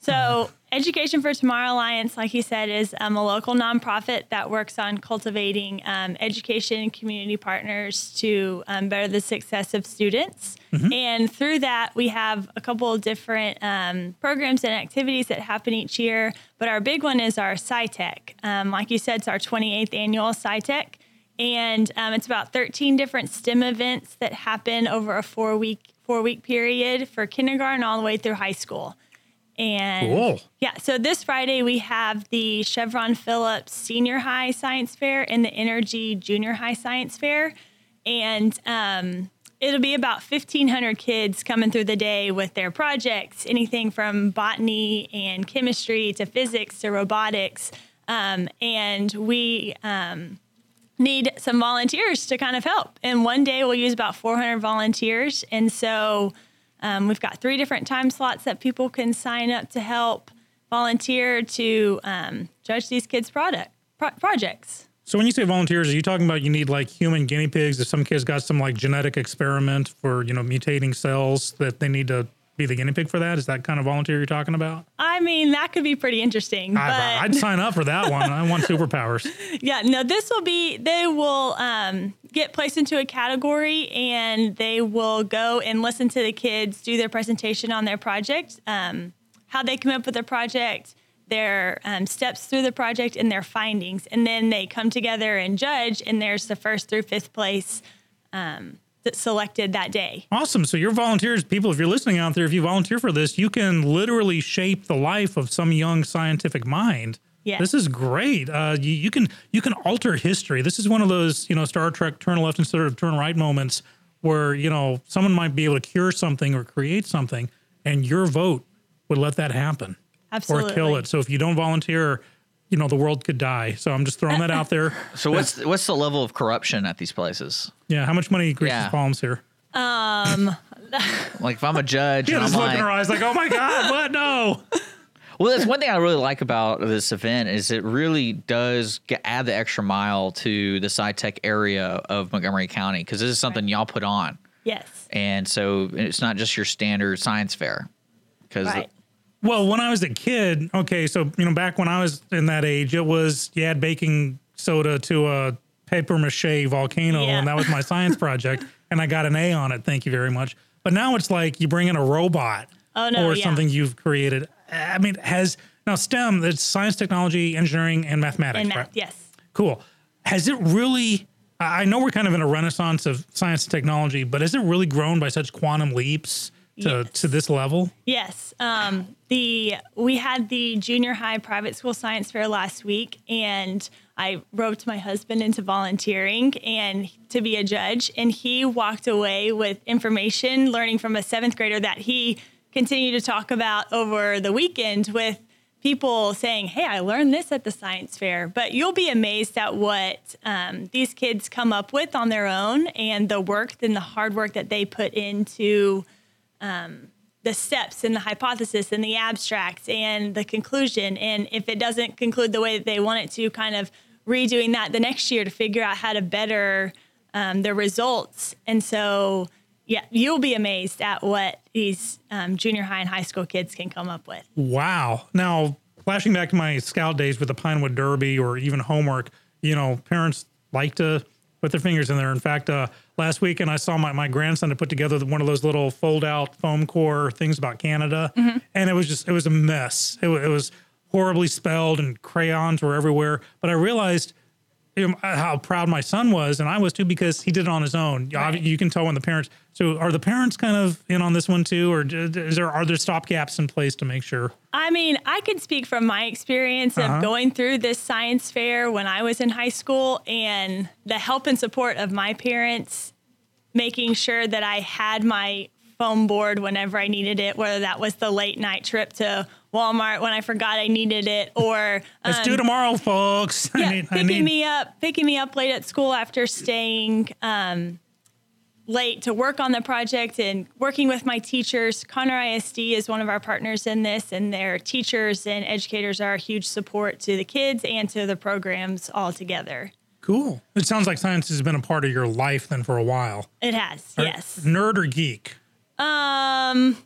[SPEAKER 8] So, Education for Tomorrow Alliance, like you said, is um, a local nonprofit that works on cultivating um, education and community partners to um, better the success of students. And through that, we have a couple of different um, programs and activities that happen each year. But our big one is our Sci-Tech. Um, like you said, it's our 28th annual Sci-Tech. And um, it's about 13 different STEM events that happen over a four week four week period for kindergarten all the way through high school. And
[SPEAKER 2] Cool.
[SPEAKER 8] yeah, so this Friday we have the Chevron Phillips Senior High Science Fair and the Entergy Junior High Science Fair. And um, it'll be about 1,500 kids coming through the day with their projects, anything from botany and chemistry to physics to robotics. Um, and we um, need some volunteers to kind of help. And one day we'll use about 400 volunteers. And so um, we've got three different time slots that people can sign up to help volunteer to um, judge these kids' product pro- projects.
[SPEAKER 2] So when you say volunteers, are you talking about you need like human guinea pigs? If some kids got some like genetic experiment for you know mutating cells that they need to be the guinea pig for that? Is that kind of volunteer you're talking about?
[SPEAKER 8] I mean, that could be pretty interesting.
[SPEAKER 2] I, I'd sign up for that one. I want superpowers. [laughs]
[SPEAKER 8] yeah, no, this will be, they will um, get placed into a category and they will go and listen to the kids do their presentation on their project, um, how they come up with their project, their um, steps through the project, and their findings. And then they come together and judge, and there's the first through fifth place um, that's selected that day.
[SPEAKER 2] Awesome. So your volunteers, people, if you're listening out there, if you volunteer for this, you can literally shape the life of some young scientific mind.
[SPEAKER 8] Yes.
[SPEAKER 2] This is great. Uh, you, you can you can alter history. This is one of those you know Star Trek turn left instead of turn right moments where you know someone might be able to cure something or create something, and your vote would let that happen
[SPEAKER 8] Absolutely.
[SPEAKER 2] or kill it. So if you don't volunteer, you know the world could die. So I'm just throwing that out there. [laughs]
[SPEAKER 3] So what's what's the level of corruption at these places?
[SPEAKER 2] Yeah, how much money greases
[SPEAKER 3] Yeah.
[SPEAKER 2] palms here?
[SPEAKER 3] Um, [laughs] like if I'm a judge,
[SPEAKER 2] Yeah,
[SPEAKER 3] and I'm
[SPEAKER 2] just look
[SPEAKER 3] like,
[SPEAKER 2] in her eyes like, oh my god, what? No. [laughs]
[SPEAKER 3] Well, that's one thing I really like about this event is it really does get, add the extra mile to the Sci-Tech area of Montgomery County because this is something y'all put on,
[SPEAKER 8] Yes.
[SPEAKER 3] and so it's not just your standard science fair. Because
[SPEAKER 8] Right.
[SPEAKER 2] Well, when I was a kid, okay, so you know, back when I was in that age, it was you add baking soda to a paper mache volcano,
[SPEAKER 8] Yeah.
[SPEAKER 2] and that was my [laughs] science project, and I got an A on it. Thank you very much. But now it's like you bring in a robot
[SPEAKER 8] Oh, no,
[SPEAKER 2] or
[SPEAKER 8] yeah.
[SPEAKER 2] something you've created. I mean, has now STEM, it's science, technology, engineering, and mathematics,
[SPEAKER 8] And
[SPEAKER 2] right?
[SPEAKER 8] math, yes.
[SPEAKER 2] Cool. Has it really? I I know we're kind of in a renaissance of science and technology, but has it really grown by such quantum leaps to,
[SPEAKER 8] Yes.
[SPEAKER 2] to this level?
[SPEAKER 8] Yes. Um, the we had the junior high private school science fair last week, and I roped my husband into volunteering and to be a judge, and he walked away with information, learning from a seventh grader that he continued to talk about over the weekend with people saying, "Hey, I learned this at the science fair." But you'll be amazed at what um, these kids come up with on their own, and the work and the hard work that they put into the steps and the hypothesis and the abstract and the conclusion. And if it doesn't conclude the way that they want it to, kind of redoing that the next year to figure out how to better um, the results. And so, yeah, you'll be amazed at what these um, junior high and high school kids can come up with.
[SPEAKER 2] Wow. Now, flashing back to my scout days with the Pinewood Derby or even homework, you know, parents like to put their fingers in there. In fact, uh, last weekend I saw my, my grandson had put together one of those little fold out foam core things about Canada. Mm-hmm. And it was just, it was a mess. It, it was horribly spelled and crayons were everywhere. But I realized you know, how proud my son was, and I was too because he did it on his own.
[SPEAKER 8] Right.
[SPEAKER 2] You can tell when the parents. So, are the parents kind of in on this one too, or is there are there stop gaps in place to make sure?
[SPEAKER 8] I mean, I can speak from my experience of going through this science fair when I was in high school and the help and support of my parents, making sure that I had my foam board whenever I needed it, whether that was the late night trip to Walmart when I forgot I needed it, or [laughs] um,
[SPEAKER 2] do tomorrow, folks. [laughs]
[SPEAKER 8] yeah,
[SPEAKER 2] I need, I
[SPEAKER 8] picking
[SPEAKER 2] need
[SPEAKER 8] me up, picking me up late at school after staying um, late to work on the project and working with my teachers. Conroe ISD is one of our partners in this, and their teachers and educators are a huge support to the kids and to the programs all together.
[SPEAKER 2] cool. It sounds like science has been a part of your life then for a while.
[SPEAKER 8] It has, yes.
[SPEAKER 2] Nerd or geek?
[SPEAKER 8] Um,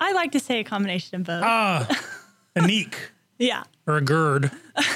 [SPEAKER 8] I like to say a combination of both.
[SPEAKER 2] Ah, [laughs] a neek
[SPEAKER 8] Yeah.
[SPEAKER 2] or a gird. [laughs]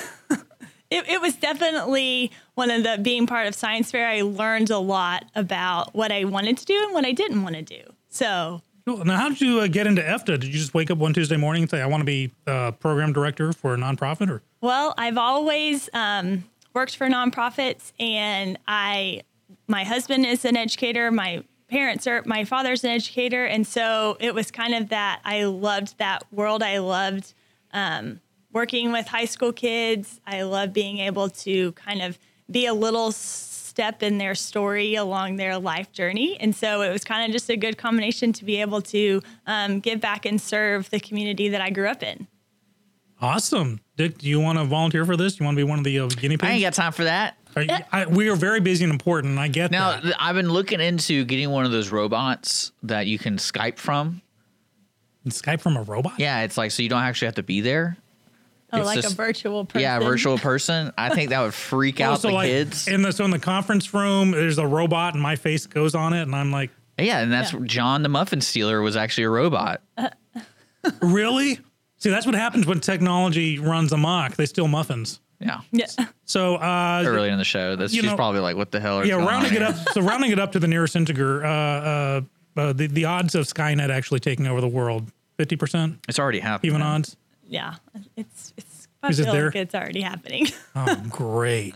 [SPEAKER 8] It, it was definitely one of the being part of science fair. I learned a lot about what I wanted to do and what I didn't want to do. So.
[SPEAKER 2] Now, how did you uh, get into EFTA? Did you just wake up one Tuesday morning and say, "I want to be uh, program director for a nonprofit"? Or
[SPEAKER 8] Well, I've always um, worked for nonprofits, and I, my husband is an educator. My parents are, my father's an educator, and so it was kind of that. I loved that world. I loved um, working with high school kids. I love being able to kind of be a little step in their story along their life journey, and so it was kind of just a good combination to be able to um, give back and serve the community that I grew up in.
[SPEAKER 2] awesome, Dick. Do you want to volunteer for this? Do you want to be one of the uh, guinea pigs?
[SPEAKER 3] I ain't got time for that.
[SPEAKER 2] Are you- I, we are very busy and important. I get
[SPEAKER 3] Now,
[SPEAKER 2] that.
[SPEAKER 3] th- I've been looking into getting one of those robots that you can Skype from.
[SPEAKER 2] And Skype from a robot.
[SPEAKER 3] Yeah, it's like so you don't actually have to be there.
[SPEAKER 8] Oh,
[SPEAKER 3] It's
[SPEAKER 8] like
[SPEAKER 3] just-
[SPEAKER 8] a virtual person.
[SPEAKER 3] Yeah, a virtual person. I think that would freak [laughs] out
[SPEAKER 2] Also,
[SPEAKER 3] the
[SPEAKER 2] like
[SPEAKER 3] kids.
[SPEAKER 2] in the so in the conference room, there's a robot and my face goes on it, and I'm like,
[SPEAKER 3] yeah, and that's
[SPEAKER 8] Yeah.
[SPEAKER 3] John the Muffin Stealer was actually a robot. [laughs]
[SPEAKER 2] really? See, that's what happens when technology runs amok. They steal muffins.
[SPEAKER 3] Yeah.
[SPEAKER 8] Yeah. [laughs]
[SPEAKER 2] So uh,
[SPEAKER 3] Early in the show, that's she's
[SPEAKER 2] know-
[SPEAKER 3] probably like, "What the hell?" Are
[SPEAKER 2] yeah,
[SPEAKER 3] going
[SPEAKER 2] rounding
[SPEAKER 3] on
[SPEAKER 2] it
[SPEAKER 3] here?
[SPEAKER 2] up. So rounding it up to the nearest integer, uh, uh, uh, the the odds of Skynet actually taking over the world, fifty percent,
[SPEAKER 3] It's already happened.
[SPEAKER 2] even odds.
[SPEAKER 8] Yeah. It's it's I
[SPEAKER 2] Is it
[SPEAKER 8] feel
[SPEAKER 2] there?
[SPEAKER 8] like it's already happening. [laughs]
[SPEAKER 2] Oh, great.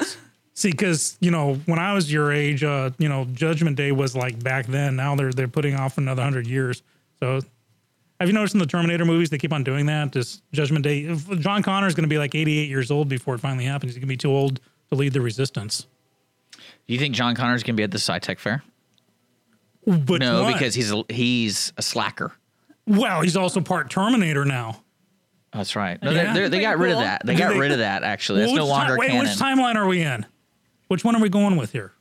[SPEAKER 2] See, because you know, when I was your age, uh, you know, Judgment Day was like back then. Now they're they're putting off another hundred years. So, have you noticed in the Terminator movies they keep on doing that? Just Judgment Day. If John Connor is going to be like eighty-eight years old before it finally happens. He's going to be too old to lead the Resistance.
[SPEAKER 3] Do you think John Connor's gonna be at the Sci-Tech fair?
[SPEAKER 2] But
[SPEAKER 3] No,
[SPEAKER 2] what?
[SPEAKER 3] because he's a, he's a slacker.
[SPEAKER 2] well, he's also part Terminator now.
[SPEAKER 3] That's right. No,
[SPEAKER 2] Yeah.
[SPEAKER 3] they they got rid of that. They got rid of that. Actually, that's
[SPEAKER 2] Well,
[SPEAKER 3] no
[SPEAKER 2] which ti-
[SPEAKER 3] longer
[SPEAKER 2] wait,
[SPEAKER 3] canon.
[SPEAKER 2] which timeline are we in? Which one are we going with here?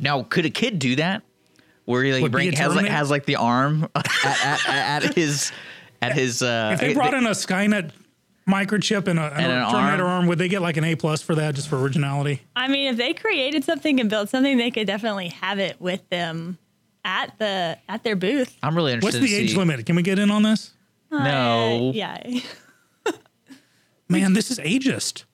[SPEAKER 3] Now, could a kid do that? Where he like
[SPEAKER 2] What,
[SPEAKER 3] bring has like has like the arm [laughs] at, at, at, at [laughs] his at his. Uh,
[SPEAKER 2] If they brought in a Skynet microchip and a, and
[SPEAKER 3] And
[SPEAKER 2] a
[SPEAKER 3] an
[SPEAKER 2] Terminator
[SPEAKER 3] arm?
[SPEAKER 2] arm, would they get like an A plus for that just for originality?
[SPEAKER 8] I mean, if they created something and built something, they could definitely have it with them at the at their booth.
[SPEAKER 3] I'm really interested.
[SPEAKER 2] What's the
[SPEAKER 3] to
[SPEAKER 2] age
[SPEAKER 3] see.
[SPEAKER 2] limit? Can we get in on this?
[SPEAKER 3] No.
[SPEAKER 8] Uh, yeah. [laughs]
[SPEAKER 2] Man, this is ageist.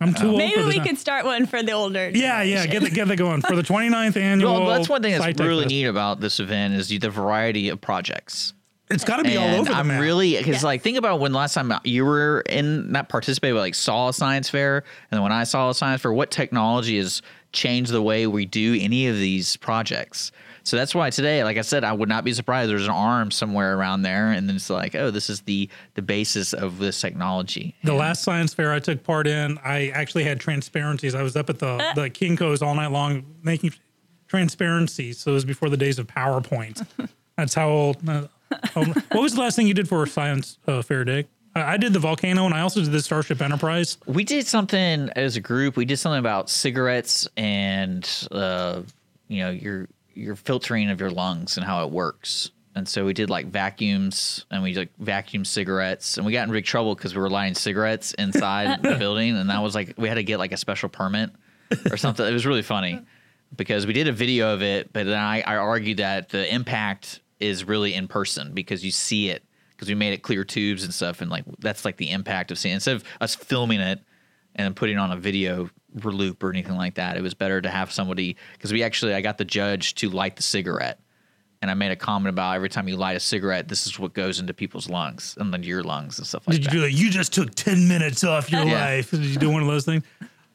[SPEAKER 2] I'm too old
[SPEAKER 8] Maybe
[SPEAKER 2] for this.
[SPEAKER 8] we
[SPEAKER 2] now.
[SPEAKER 8] could start one for the older.
[SPEAKER 2] Yeah, yeah, get the, get that going for the [laughs] 29th annual.
[SPEAKER 3] Well, that's one thing that's
[SPEAKER 2] Sci-Tech
[SPEAKER 3] really
[SPEAKER 2] Fest.
[SPEAKER 3] neat about this event is the variety of projects.
[SPEAKER 2] It's got to be all over the
[SPEAKER 3] I'm
[SPEAKER 2] map.
[SPEAKER 3] really because
[SPEAKER 8] Yes.
[SPEAKER 3] like think about when last time you were in not participated but like saw a science fair, and then when I saw a science fair, what technology has changed the way we do any of these projects? So that's why today, like I said, I would not be surprised there's an arm somewhere around there, and then it's like, oh, this is the the basis of this technology.
[SPEAKER 2] The last science fair I took part in, I actually had transparencies. I was up at the
[SPEAKER 8] Uh. [laughs]
[SPEAKER 2] the Kinko's all night long making transparencies. So it was before the days of PowerPoint. [laughs] That's how old. Uh, what was the last thing you did for a science uh, fair, Dick? I I did the volcano, and I also did the Starship Enterprise.
[SPEAKER 3] We did something as a group. We did something about cigarettes and uh, you know your your filtering of your lungs and how it works. And so we did like vacuums and we like vacuum cigarettes and we got in big trouble because we were lighting cigarettes inside the [laughs] building and that was like we had to get like a special permit or something. It was really funny because we did a video of it, but then I, I argued that the impact is really in person because you see it because we made it clear tubes and stuff and like that's like the impact of seeing instead of us filming it and then putting on a video loop or anything like that. It was better to have somebody because we actually I got the judge to light the cigarette. And I made a comment about every time you light a cigarette, this is what goes into people's lungs and then your lungs and stuff like
[SPEAKER 2] Did you do that? You just took 10 minutes off your
[SPEAKER 3] Yeah.
[SPEAKER 2] life. Did you do one of those things?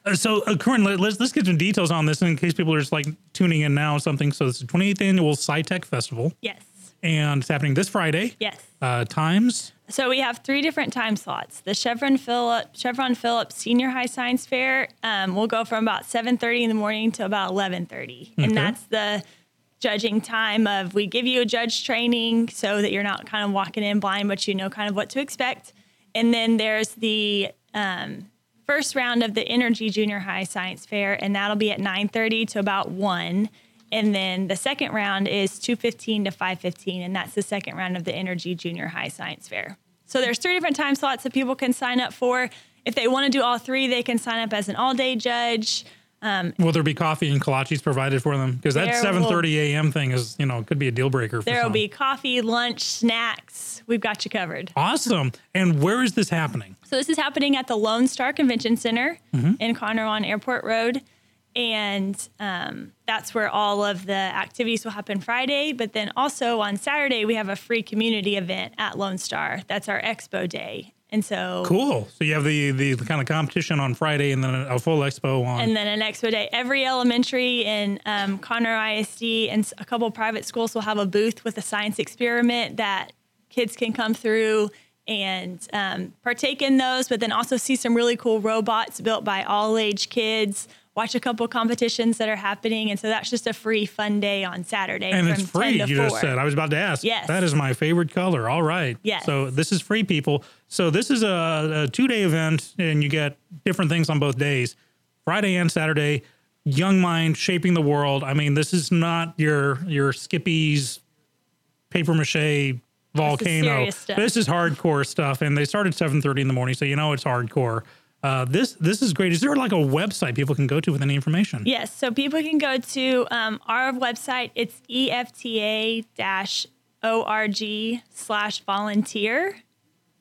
[SPEAKER 2] Uh, so, uh, Corinne, let, let's let's get some details on this in case people are just like tuning in now or something. So, it's the 28th annual Sci-Tech Festival,
[SPEAKER 8] Yes.
[SPEAKER 2] And it's happening this Friday.
[SPEAKER 8] Yes.
[SPEAKER 2] Uh, times
[SPEAKER 8] So we have three different time slots. The Chevron Phillip Chevron Phillips Senior High Science Fair um, will go from about 7:30 in the morning to about 11:30,
[SPEAKER 2] Okay.
[SPEAKER 8] and that's the judging time of we give you a judge training so that you're not kind of walking in blind, but you know kind of what to expect. And then there's the um, first round of the Entergy Junior High Science Fair, and that'll be at 9:30 to about one. And then the second round is 2:15 to 5:15, and that's the second round of the Entergy Junior High Science Fair. So there's three different time slots that people can sign up for. If they want to do all three, they can sign up as an all-day judge.
[SPEAKER 2] Will there be coffee and kolaches provided for them? Because that
[SPEAKER 8] There
[SPEAKER 2] seven thirty a.m. thing is, you know, could be a deal breaker. For
[SPEAKER 8] There will be coffee, lunch, snacks. We've got you covered.
[SPEAKER 2] awesome. And where is this happening?
[SPEAKER 8] So this is happening at the Lone Star Convention Center
[SPEAKER 2] Mm-hmm.
[SPEAKER 8] in Conroe on Airport Road. And um, that's where all of the activities will happen Friday. But then also on Saturday, we have a free community event at Lone Star. That's our expo day. And so,
[SPEAKER 2] Cool. So you have the the kind of competition on Friday, and then a, full expo on.
[SPEAKER 8] and then an expo day. Every elementary in um, Conroe ISD and a couple private schools will have a booth with a science experiment that kids can come through and um, partake in those, but then also see some really cool robots built by all age kids. Watch a couple competitions that are happening, and so that's just a free fun day on Saturday.
[SPEAKER 2] and it's free.
[SPEAKER 8] 10 to
[SPEAKER 2] You
[SPEAKER 8] 4.
[SPEAKER 2] just said. I was about to ask.
[SPEAKER 8] Yes.
[SPEAKER 2] That is my favorite color. All right.
[SPEAKER 8] Yes.
[SPEAKER 2] So this is free, people. So this is a, a two day event, and you get different things on both days, Friday and Saturday. Young mind shaping the world. I mean, this is not your your Skippy's paper mache volcano.
[SPEAKER 8] serious stuff.
[SPEAKER 2] This is hardcore stuff, and they start at seven thirty in the morning, so you know it's hardcore. Uh, this this is great. Is there like a website people can go to with any information?
[SPEAKER 8] Yes, so people can go to um, our website. It's efta-org slash volunteer.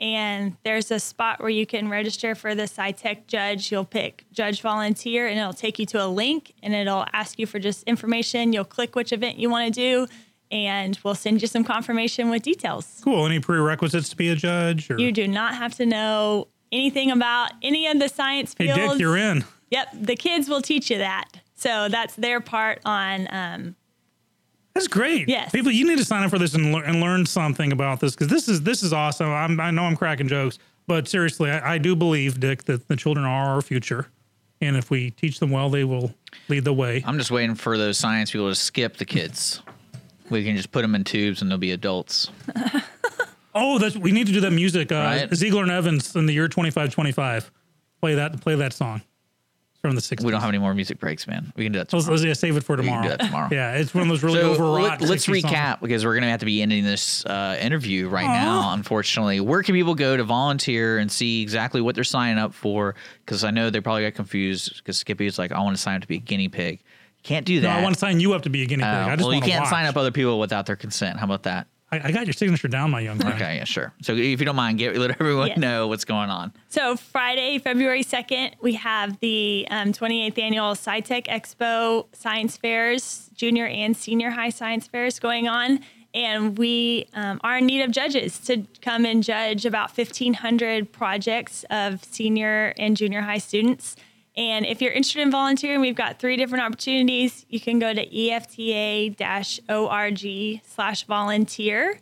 [SPEAKER 8] And there's a spot where you can register for the Sci-Tech judge. You'll pick judge volunteer and it'll take you to a link and it'll ask you for just information. You'll click which event you want to do and we'll send you some confirmation with details.
[SPEAKER 2] Cool. Any prerequisites to be a judge? Or?
[SPEAKER 8] You do not have to know anything about any of the science fields.
[SPEAKER 2] Hey,
[SPEAKER 8] fields.
[SPEAKER 2] Dick, you're in.
[SPEAKER 8] Yep, the kids will teach you that. So that's their part on. Um,
[SPEAKER 2] That's great.
[SPEAKER 8] Yes.
[SPEAKER 2] people, you need to sign up for this and, lear- and learn something about this because this is this is awesome. I'm, I know I'm cracking jokes, but seriously, I, I do believe, Dick, that the children are our future, and if we teach them well, they will lead the way.
[SPEAKER 3] I'm just waiting for those science people to skip the kids. We can just put them in tubes and they'll be adults. [laughs]
[SPEAKER 2] Oh, that's we need to do that music. Uh,
[SPEAKER 3] Right.
[SPEAKER 2] Zager and Evans in the year 2525. Play that. Play that song. From the 60s.
[SPEAKER 3] We don't have any more music breaks, man. We can do that tomorrow.
[SPEAKER 2] let's yeah, save it for tomorrow.
[SPEAKER 3] We can do that tomorrow. [laughs]
[SPEAKER 2] Yeah, it's one of those really
[SPEAKER 3] So
[SPEAKER 2] overwrought.
[SPEAKER 3] let, us
[SPEAKER 2] 60s songs.
[SPEAKER 3] recap because we're going to have to be ending this uh, interview right now, unfortunately. Where can people go to volunteer and see exactly what they're signing up for? Because I know they probably got confused because Skippy was like, I want to sign up to be a guinea pig. Can't do
[SPEAKER 2] No,
[SPEAKER 3] that.
[SPEAKER 2] I want to sign you up to be a guinea pig.
[SPEAKER 3] Uh,
[SPEAKER 2] I just
[SPEAKER 3] well, you can't
[SPEAKER 2] watch.
[SPEAKER 3] sign up other people without their consent. How about that?
[SPEAKER 2] I, I got your signature down, my young man.
[SPEAKER 3] Okay, yeah, sure. So if you don't mind, get, let everyone
[SPEAKER 8] Yes.
[SPEAKER 3] know what's going on.
[SPEAKER 8] so Friday, February 2nd, we have the um, 28th annual Sci-Tech Expo science fairs, junior and senior high science fairs going on. And we um, are in need of judges to come and judge about 1,500 projects of senior and junior high students. And if you're interested in volunteering, we've got three different opportunities. You can go to efta-org slash volunteer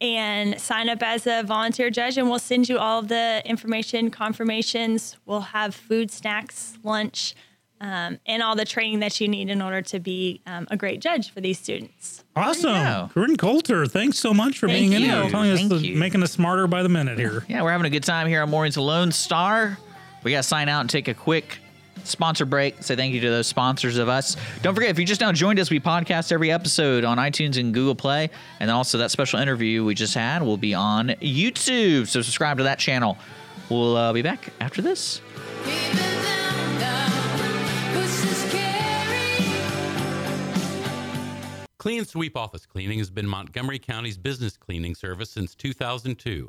[SPEAKER 8] and sign up as a volunteer judge, and we'll send you all of the information, confirmations. We'll have food, snacks, lunch, um, and all the training that you need in order to be um, a great judge for these students.
[SPEAKER 2] Awesome.
[SPEAKER 3] go.
[SPEAKER 2] Corinne Coulter, thanks so much for
[SPEAKER 8] Thank
[SPEAKER 2] being in
[SPEAKER 8] you.
[SPEAKER 2] here, telling us,
[SPEAKER 3] Thank
[SPEAKER 2] the,
[SPEAKER 3] you.
[SPEAKER 2] making us smarter by the minute here.
[SPEAKER 3] Yeah, we're having a good time here on Mornings of Lone Star. We got to sign out and take a quick sponsor break. Say thank you to those sponsors of us. Don't forget, if you just now joined us, we podcast every episode on iTunes and Google Play. And also that special interview we just had will be on YouTube. So subscribe to that channel. We'll uh, be back after this.
[SPEAKER 4] Clean Sweep Office Cleaning has been Montgomery County's business cleaning service since 2002,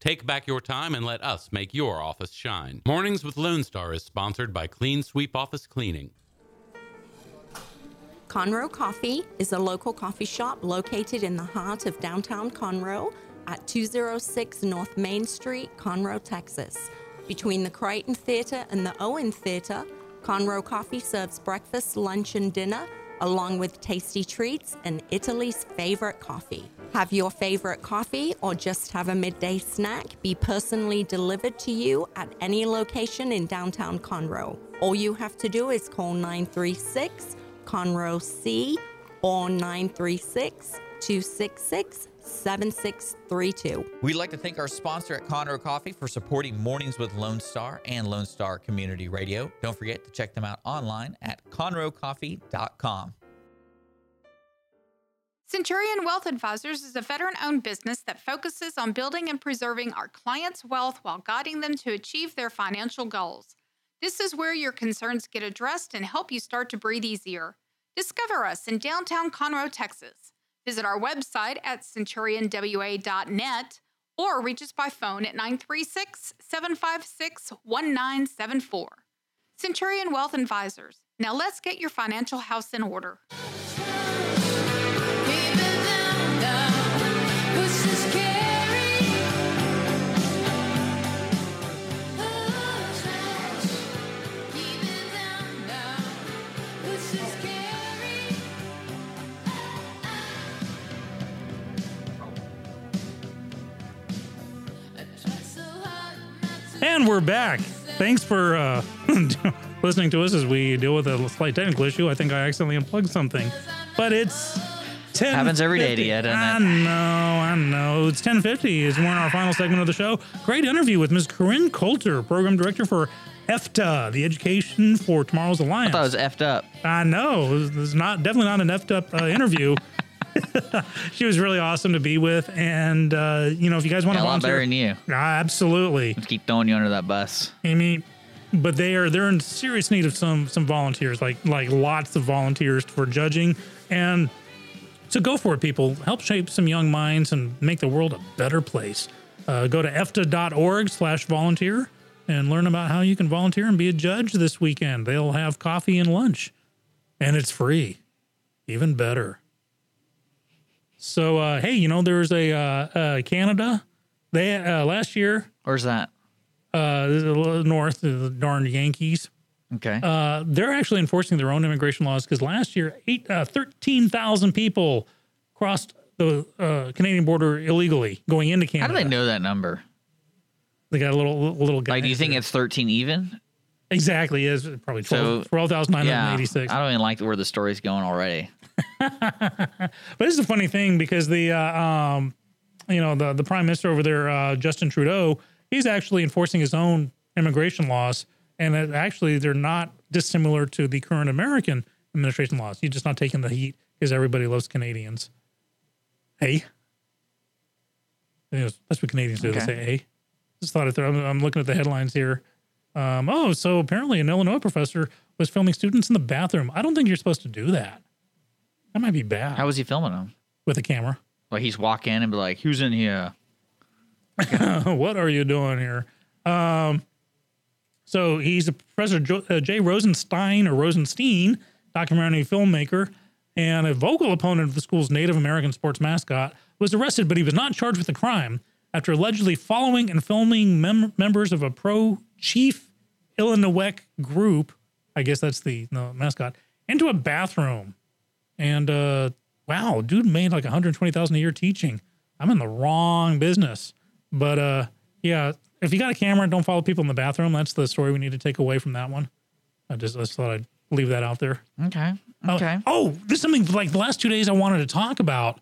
[SPEAKER 4] Take back your time and let us make your office shine. Mornings with Lone Star is sponsored by Clean Sweep Office Cleaning.
[SPEAKER 5] Conroe Coffee is a local coffee shop located in the heart of downtown Conroe at 206 North Main Street, Conroe, Texas. Between the Crighton Theater and the Owen Theater, Conroe Coffee serves breakfast, lunch, and dinner, along with tasty treats and Italy's favorite coffee. Have your favorite coffee or just have a midday snack be personally delivered to you at any location in downtown Conroe. All you have to do is call 936 Conroe C or 936 266 7632.
[SPEAKER 6] We'd like to thank our sponsor at Conroe Coffee for supporting Mornings with Lone Star and Lone Star Community Radio. Don't forget to check them out online at conroecoffee.com.
[SPEAKER 7] Centurion Wealth Advisors is a veteran owned business that focuses on building and preserving our clients' wealth while guiding them to achieve their financial goals. This is where your concerns get addressed and help you start to breathe easier. Discover us in downtown Conroe, Texas. Visit our website at centurionwa.net or reach us by phone at 936 756 1974. Centurion Wealth Advisors. Now let's get your financial house in order.
[SPEAKER 2] And we're back. Thanks for uh, [laughs] listening to us as we deal with a slight technical issue. I think I accidentally unplugged something, but it's ten.
[SPEAKER 3] Happens every day to you, doesn't
[SPEAKER 2] I
[SPEAKER 3] it?
[SPEAKER 2] know, I know. It's ten fifty. It's one of our final segment of the show. Great interview with Ms. Corinne Coulter, program director for EFTA, the Education for Tomorrow's
[SPEAKER 3] I
[SPEAKER 2] Alliance.
[SPEAKER 3] thought it was effed up.
[SPEAKER 2] I know. It's it's not definitely not an effed up uh, interview. [laughs] [laughs] she was really awesome to be with, and uh, you know, if you guys want
[SPEAKER 3] Yeah,
[SPEAKER 2] to
[SPEAKER 3] a lot
[SPEAKER 2] volunteer,
[SPEAKER 3] better than you.
[SPEAKER 2] Ah, absolutely.
[SPEAKER 3] Keep throwing you under that bus.
[SPEAKER 2] I mean, but they are they're in serious need of some some volunteers, like like lots of volunteers for judging, and so go for it, people. Help shape some young minds and make the world a better place. Uh, go to efta.org/volunteer and learn about how you can volunteer and be a judge this weekend. They'll have coffee and lunch, and it's free. Even better. So uh, hey, you know there's a uh, uh, Canada. They uh, last year
[SPEAKER 3] Where's that?
[SPEAKER 2] uh, this is a little north, the darn Yankees.
[SPEAKER 3] Okay.
[SPEAKER 2] Uh, they're actually enforcing their own immigration laws because last year, eight, uh, 13,000 people crossed the uh, Canadian border illegally going into Canada.
[SPEAKER 3] How do they know that number?
[SPEAKER 2] They got a little little guy.
[SPEAKER 3] Like, do you think it's 13 even?
[SPEAKER 2] exactly is probably 12
[SPEAKER 3] So,
[SPEAKER 2] 12,986?
[SPEAKER 3] I don't even like where the story's going already. [laughs]
[SPEAKER 2] But this is a funny thing because the uh, um, you know the the prime minister over there, uh, Justin Trudeau, he's actually enforcing his own immigration laws, and actually they're not dissimilar to the current American administration laws. He's just not taking the heat because everybody loves Canadians. Hey, that's- what Canadians do. They say hey. Just thought it. I'm, I'm looking at the headlines here. Um, oh, so apparently an Illinois professor was filming students in the bathroom. I don't think you're supposed to do that. That might be bad
[SPEAKER 3] How was he filming them?
[SPEAKER 2] with a camera.
[SPEAKER 3] Like, he's walk in and be like, who's in here? [laughs]
[SPEAKER 2] what are you doing here? Um, so he's a Professor Jo- uh, Jay Rosenstein or Rosenstein, documentary filmmaker, and a vocal opponent of the school's Native American sports mascot, was arrested, but he was not charged with the crime after allegedly following and filming mem- members of a pro Chief Illinois group. I guess that's the, the mascot into a bathroom. And uh, wow, dude made like 120,000 a year teaching. I'm in the wrong business. But uh, yeah, if you got a camera, don't follow people in the bathroom. That's the story we need to take away from that one. I just, I just thought I'd leave that out there.
[SPEAKER 3] Okay.
[SPEAKER 2] Oh,
[SPEAKER 3] Okay.
[SPEAKER 2] Oh, there's something like the last two days I wanted to talk about,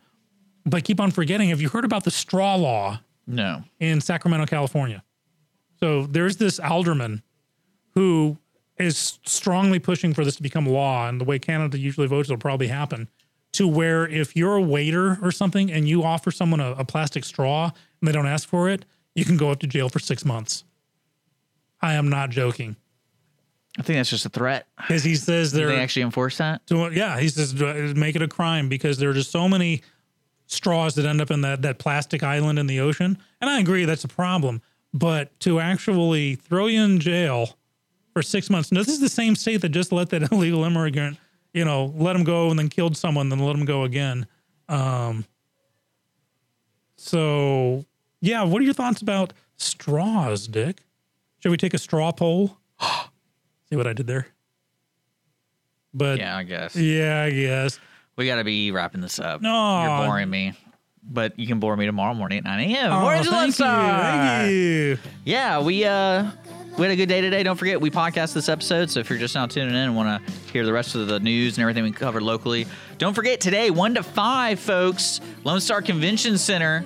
[SPEAKER 2] but I keep on forgetting. Have you heard about the straw law
[SPEAKER 3] No.
[SPEAKER 2] in Sacramento, California? So there's this alderman who is strongly pushing for this to become law. And the way Canada usually votes, it'll probably happen to where if you're a waiter or something and you offer someone a, a plastic straw and they don't ask for it, you can go up to jail for six months. I am not joking.
[SPEAKER 3] I think that's just a threat.
[SPEAKER 2] Because he says they're
[SPEAKER 3] they actually enforce that?
[SPEAKER 2] so yeah, he says make it a crime because there are just so many straws that end up in that that plastic island in the ocean. And I agree that's a problem. But to actually throw you in jail for six months. Now this is the same state that just let that [laughs] illegal immigrant, you know, let him go and then killed someone, then let him go again. Um, so yeah, what are your thoughts about straws, Dick? Should we take a straw poll? [gasps] See what I did there? But
[SPEAKER 3] Yeah, I guess.
[SPEAKER 2] yeah, I guess.
[SPEAKER 3] We got to be wrapping this up.
[SPEAKER 2] No.
[SPEAKER 3] You're boring me. But you can bore me tomorrow morning at 9 a.m.
[SPEAKER 2] Oh,
[SPEAKER 3] with
[SPEAKER 2] thank you.
[SPEAKER 3] Star.
[SPEAKER 2] Thank you.
[SPEAKER 3] Yeah, we uh we had a good day today. Don't forget, we podcast this episode. So if you're just now tuning in and want to hear the rest of the news and everything we covered locally, don't forget today, 1 to 5, folks, Lone Star Convention Center.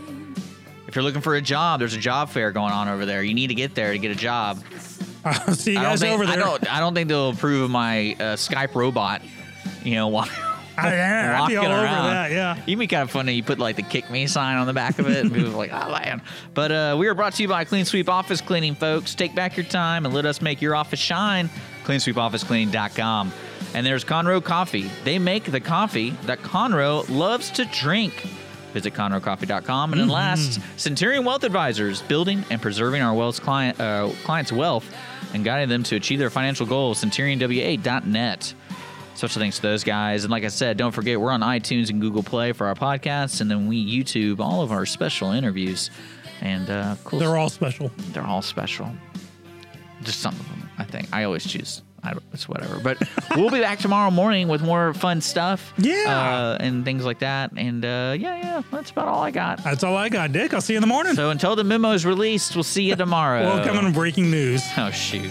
[SPEAKER 3] If you're looking for a job, there's a job fair going on over there. You need to get there to get a job.
[SPEAKER 2] I'll [laughs] see you guys
[SPEAKER 3] think,
[SPEAKER 2] over there.
[SPEAKER 3] I don't, I don't think they'll approve of my uh, Skype robot, you know, [laughs] while.
[SPEAKER 2] I, [laughs] I'd be all
[SPEAKER 3] walking
[SPEAKER 2] over
[SPEAKER 3] around.
[SPEAKER 2] that. Yeah.
[SPEAKER 3] You'd be kind of funny. You put like the kick me sign on the back of it, and people are like, oh [laughs] man. But uh, we are brought to you by Clean Sweep Office Cleaning, folks. Take back your time and let us make your office shine. CleanSweepOfficeCleaning.com. And there's Conroe Coffee. They make the coffee that Conroe loves to drink. Visit ConroeCoffee.com. And then last, Centurion Wealth Advisors, building and preserving our wealth client, uh, clients' wealth and guiding them to achieve their financial goals. CenturionWA.net. Special thanks to those guys. And like I said, don't forget we're on iTunes and Google Play for our podcasts, and then we YouTube all of our special interviews. And uh, cool.
[SPEAKER 2] They're all special.
[SPEAKER 3] They're all special. Just some of them, I think. I always choose. I don't, it's whatever. But [laughs] we'll be back tomorrow morning with more fun stuff.
[SPEAKER 2] Yeah.
[SPEAKER 3] Uh, and things like that. And uh, yeah, yeah, that's about all I got.
[SPEAKER 2] That's all I got, Dick. I'll see you in the morning.
[SPEAKER 3] So until the memo is released, we'll see you [laughs] tomorrow.
[SPEAKER 2] well, coming in breaking news.
[SPEAKER 3] Oh, shoot.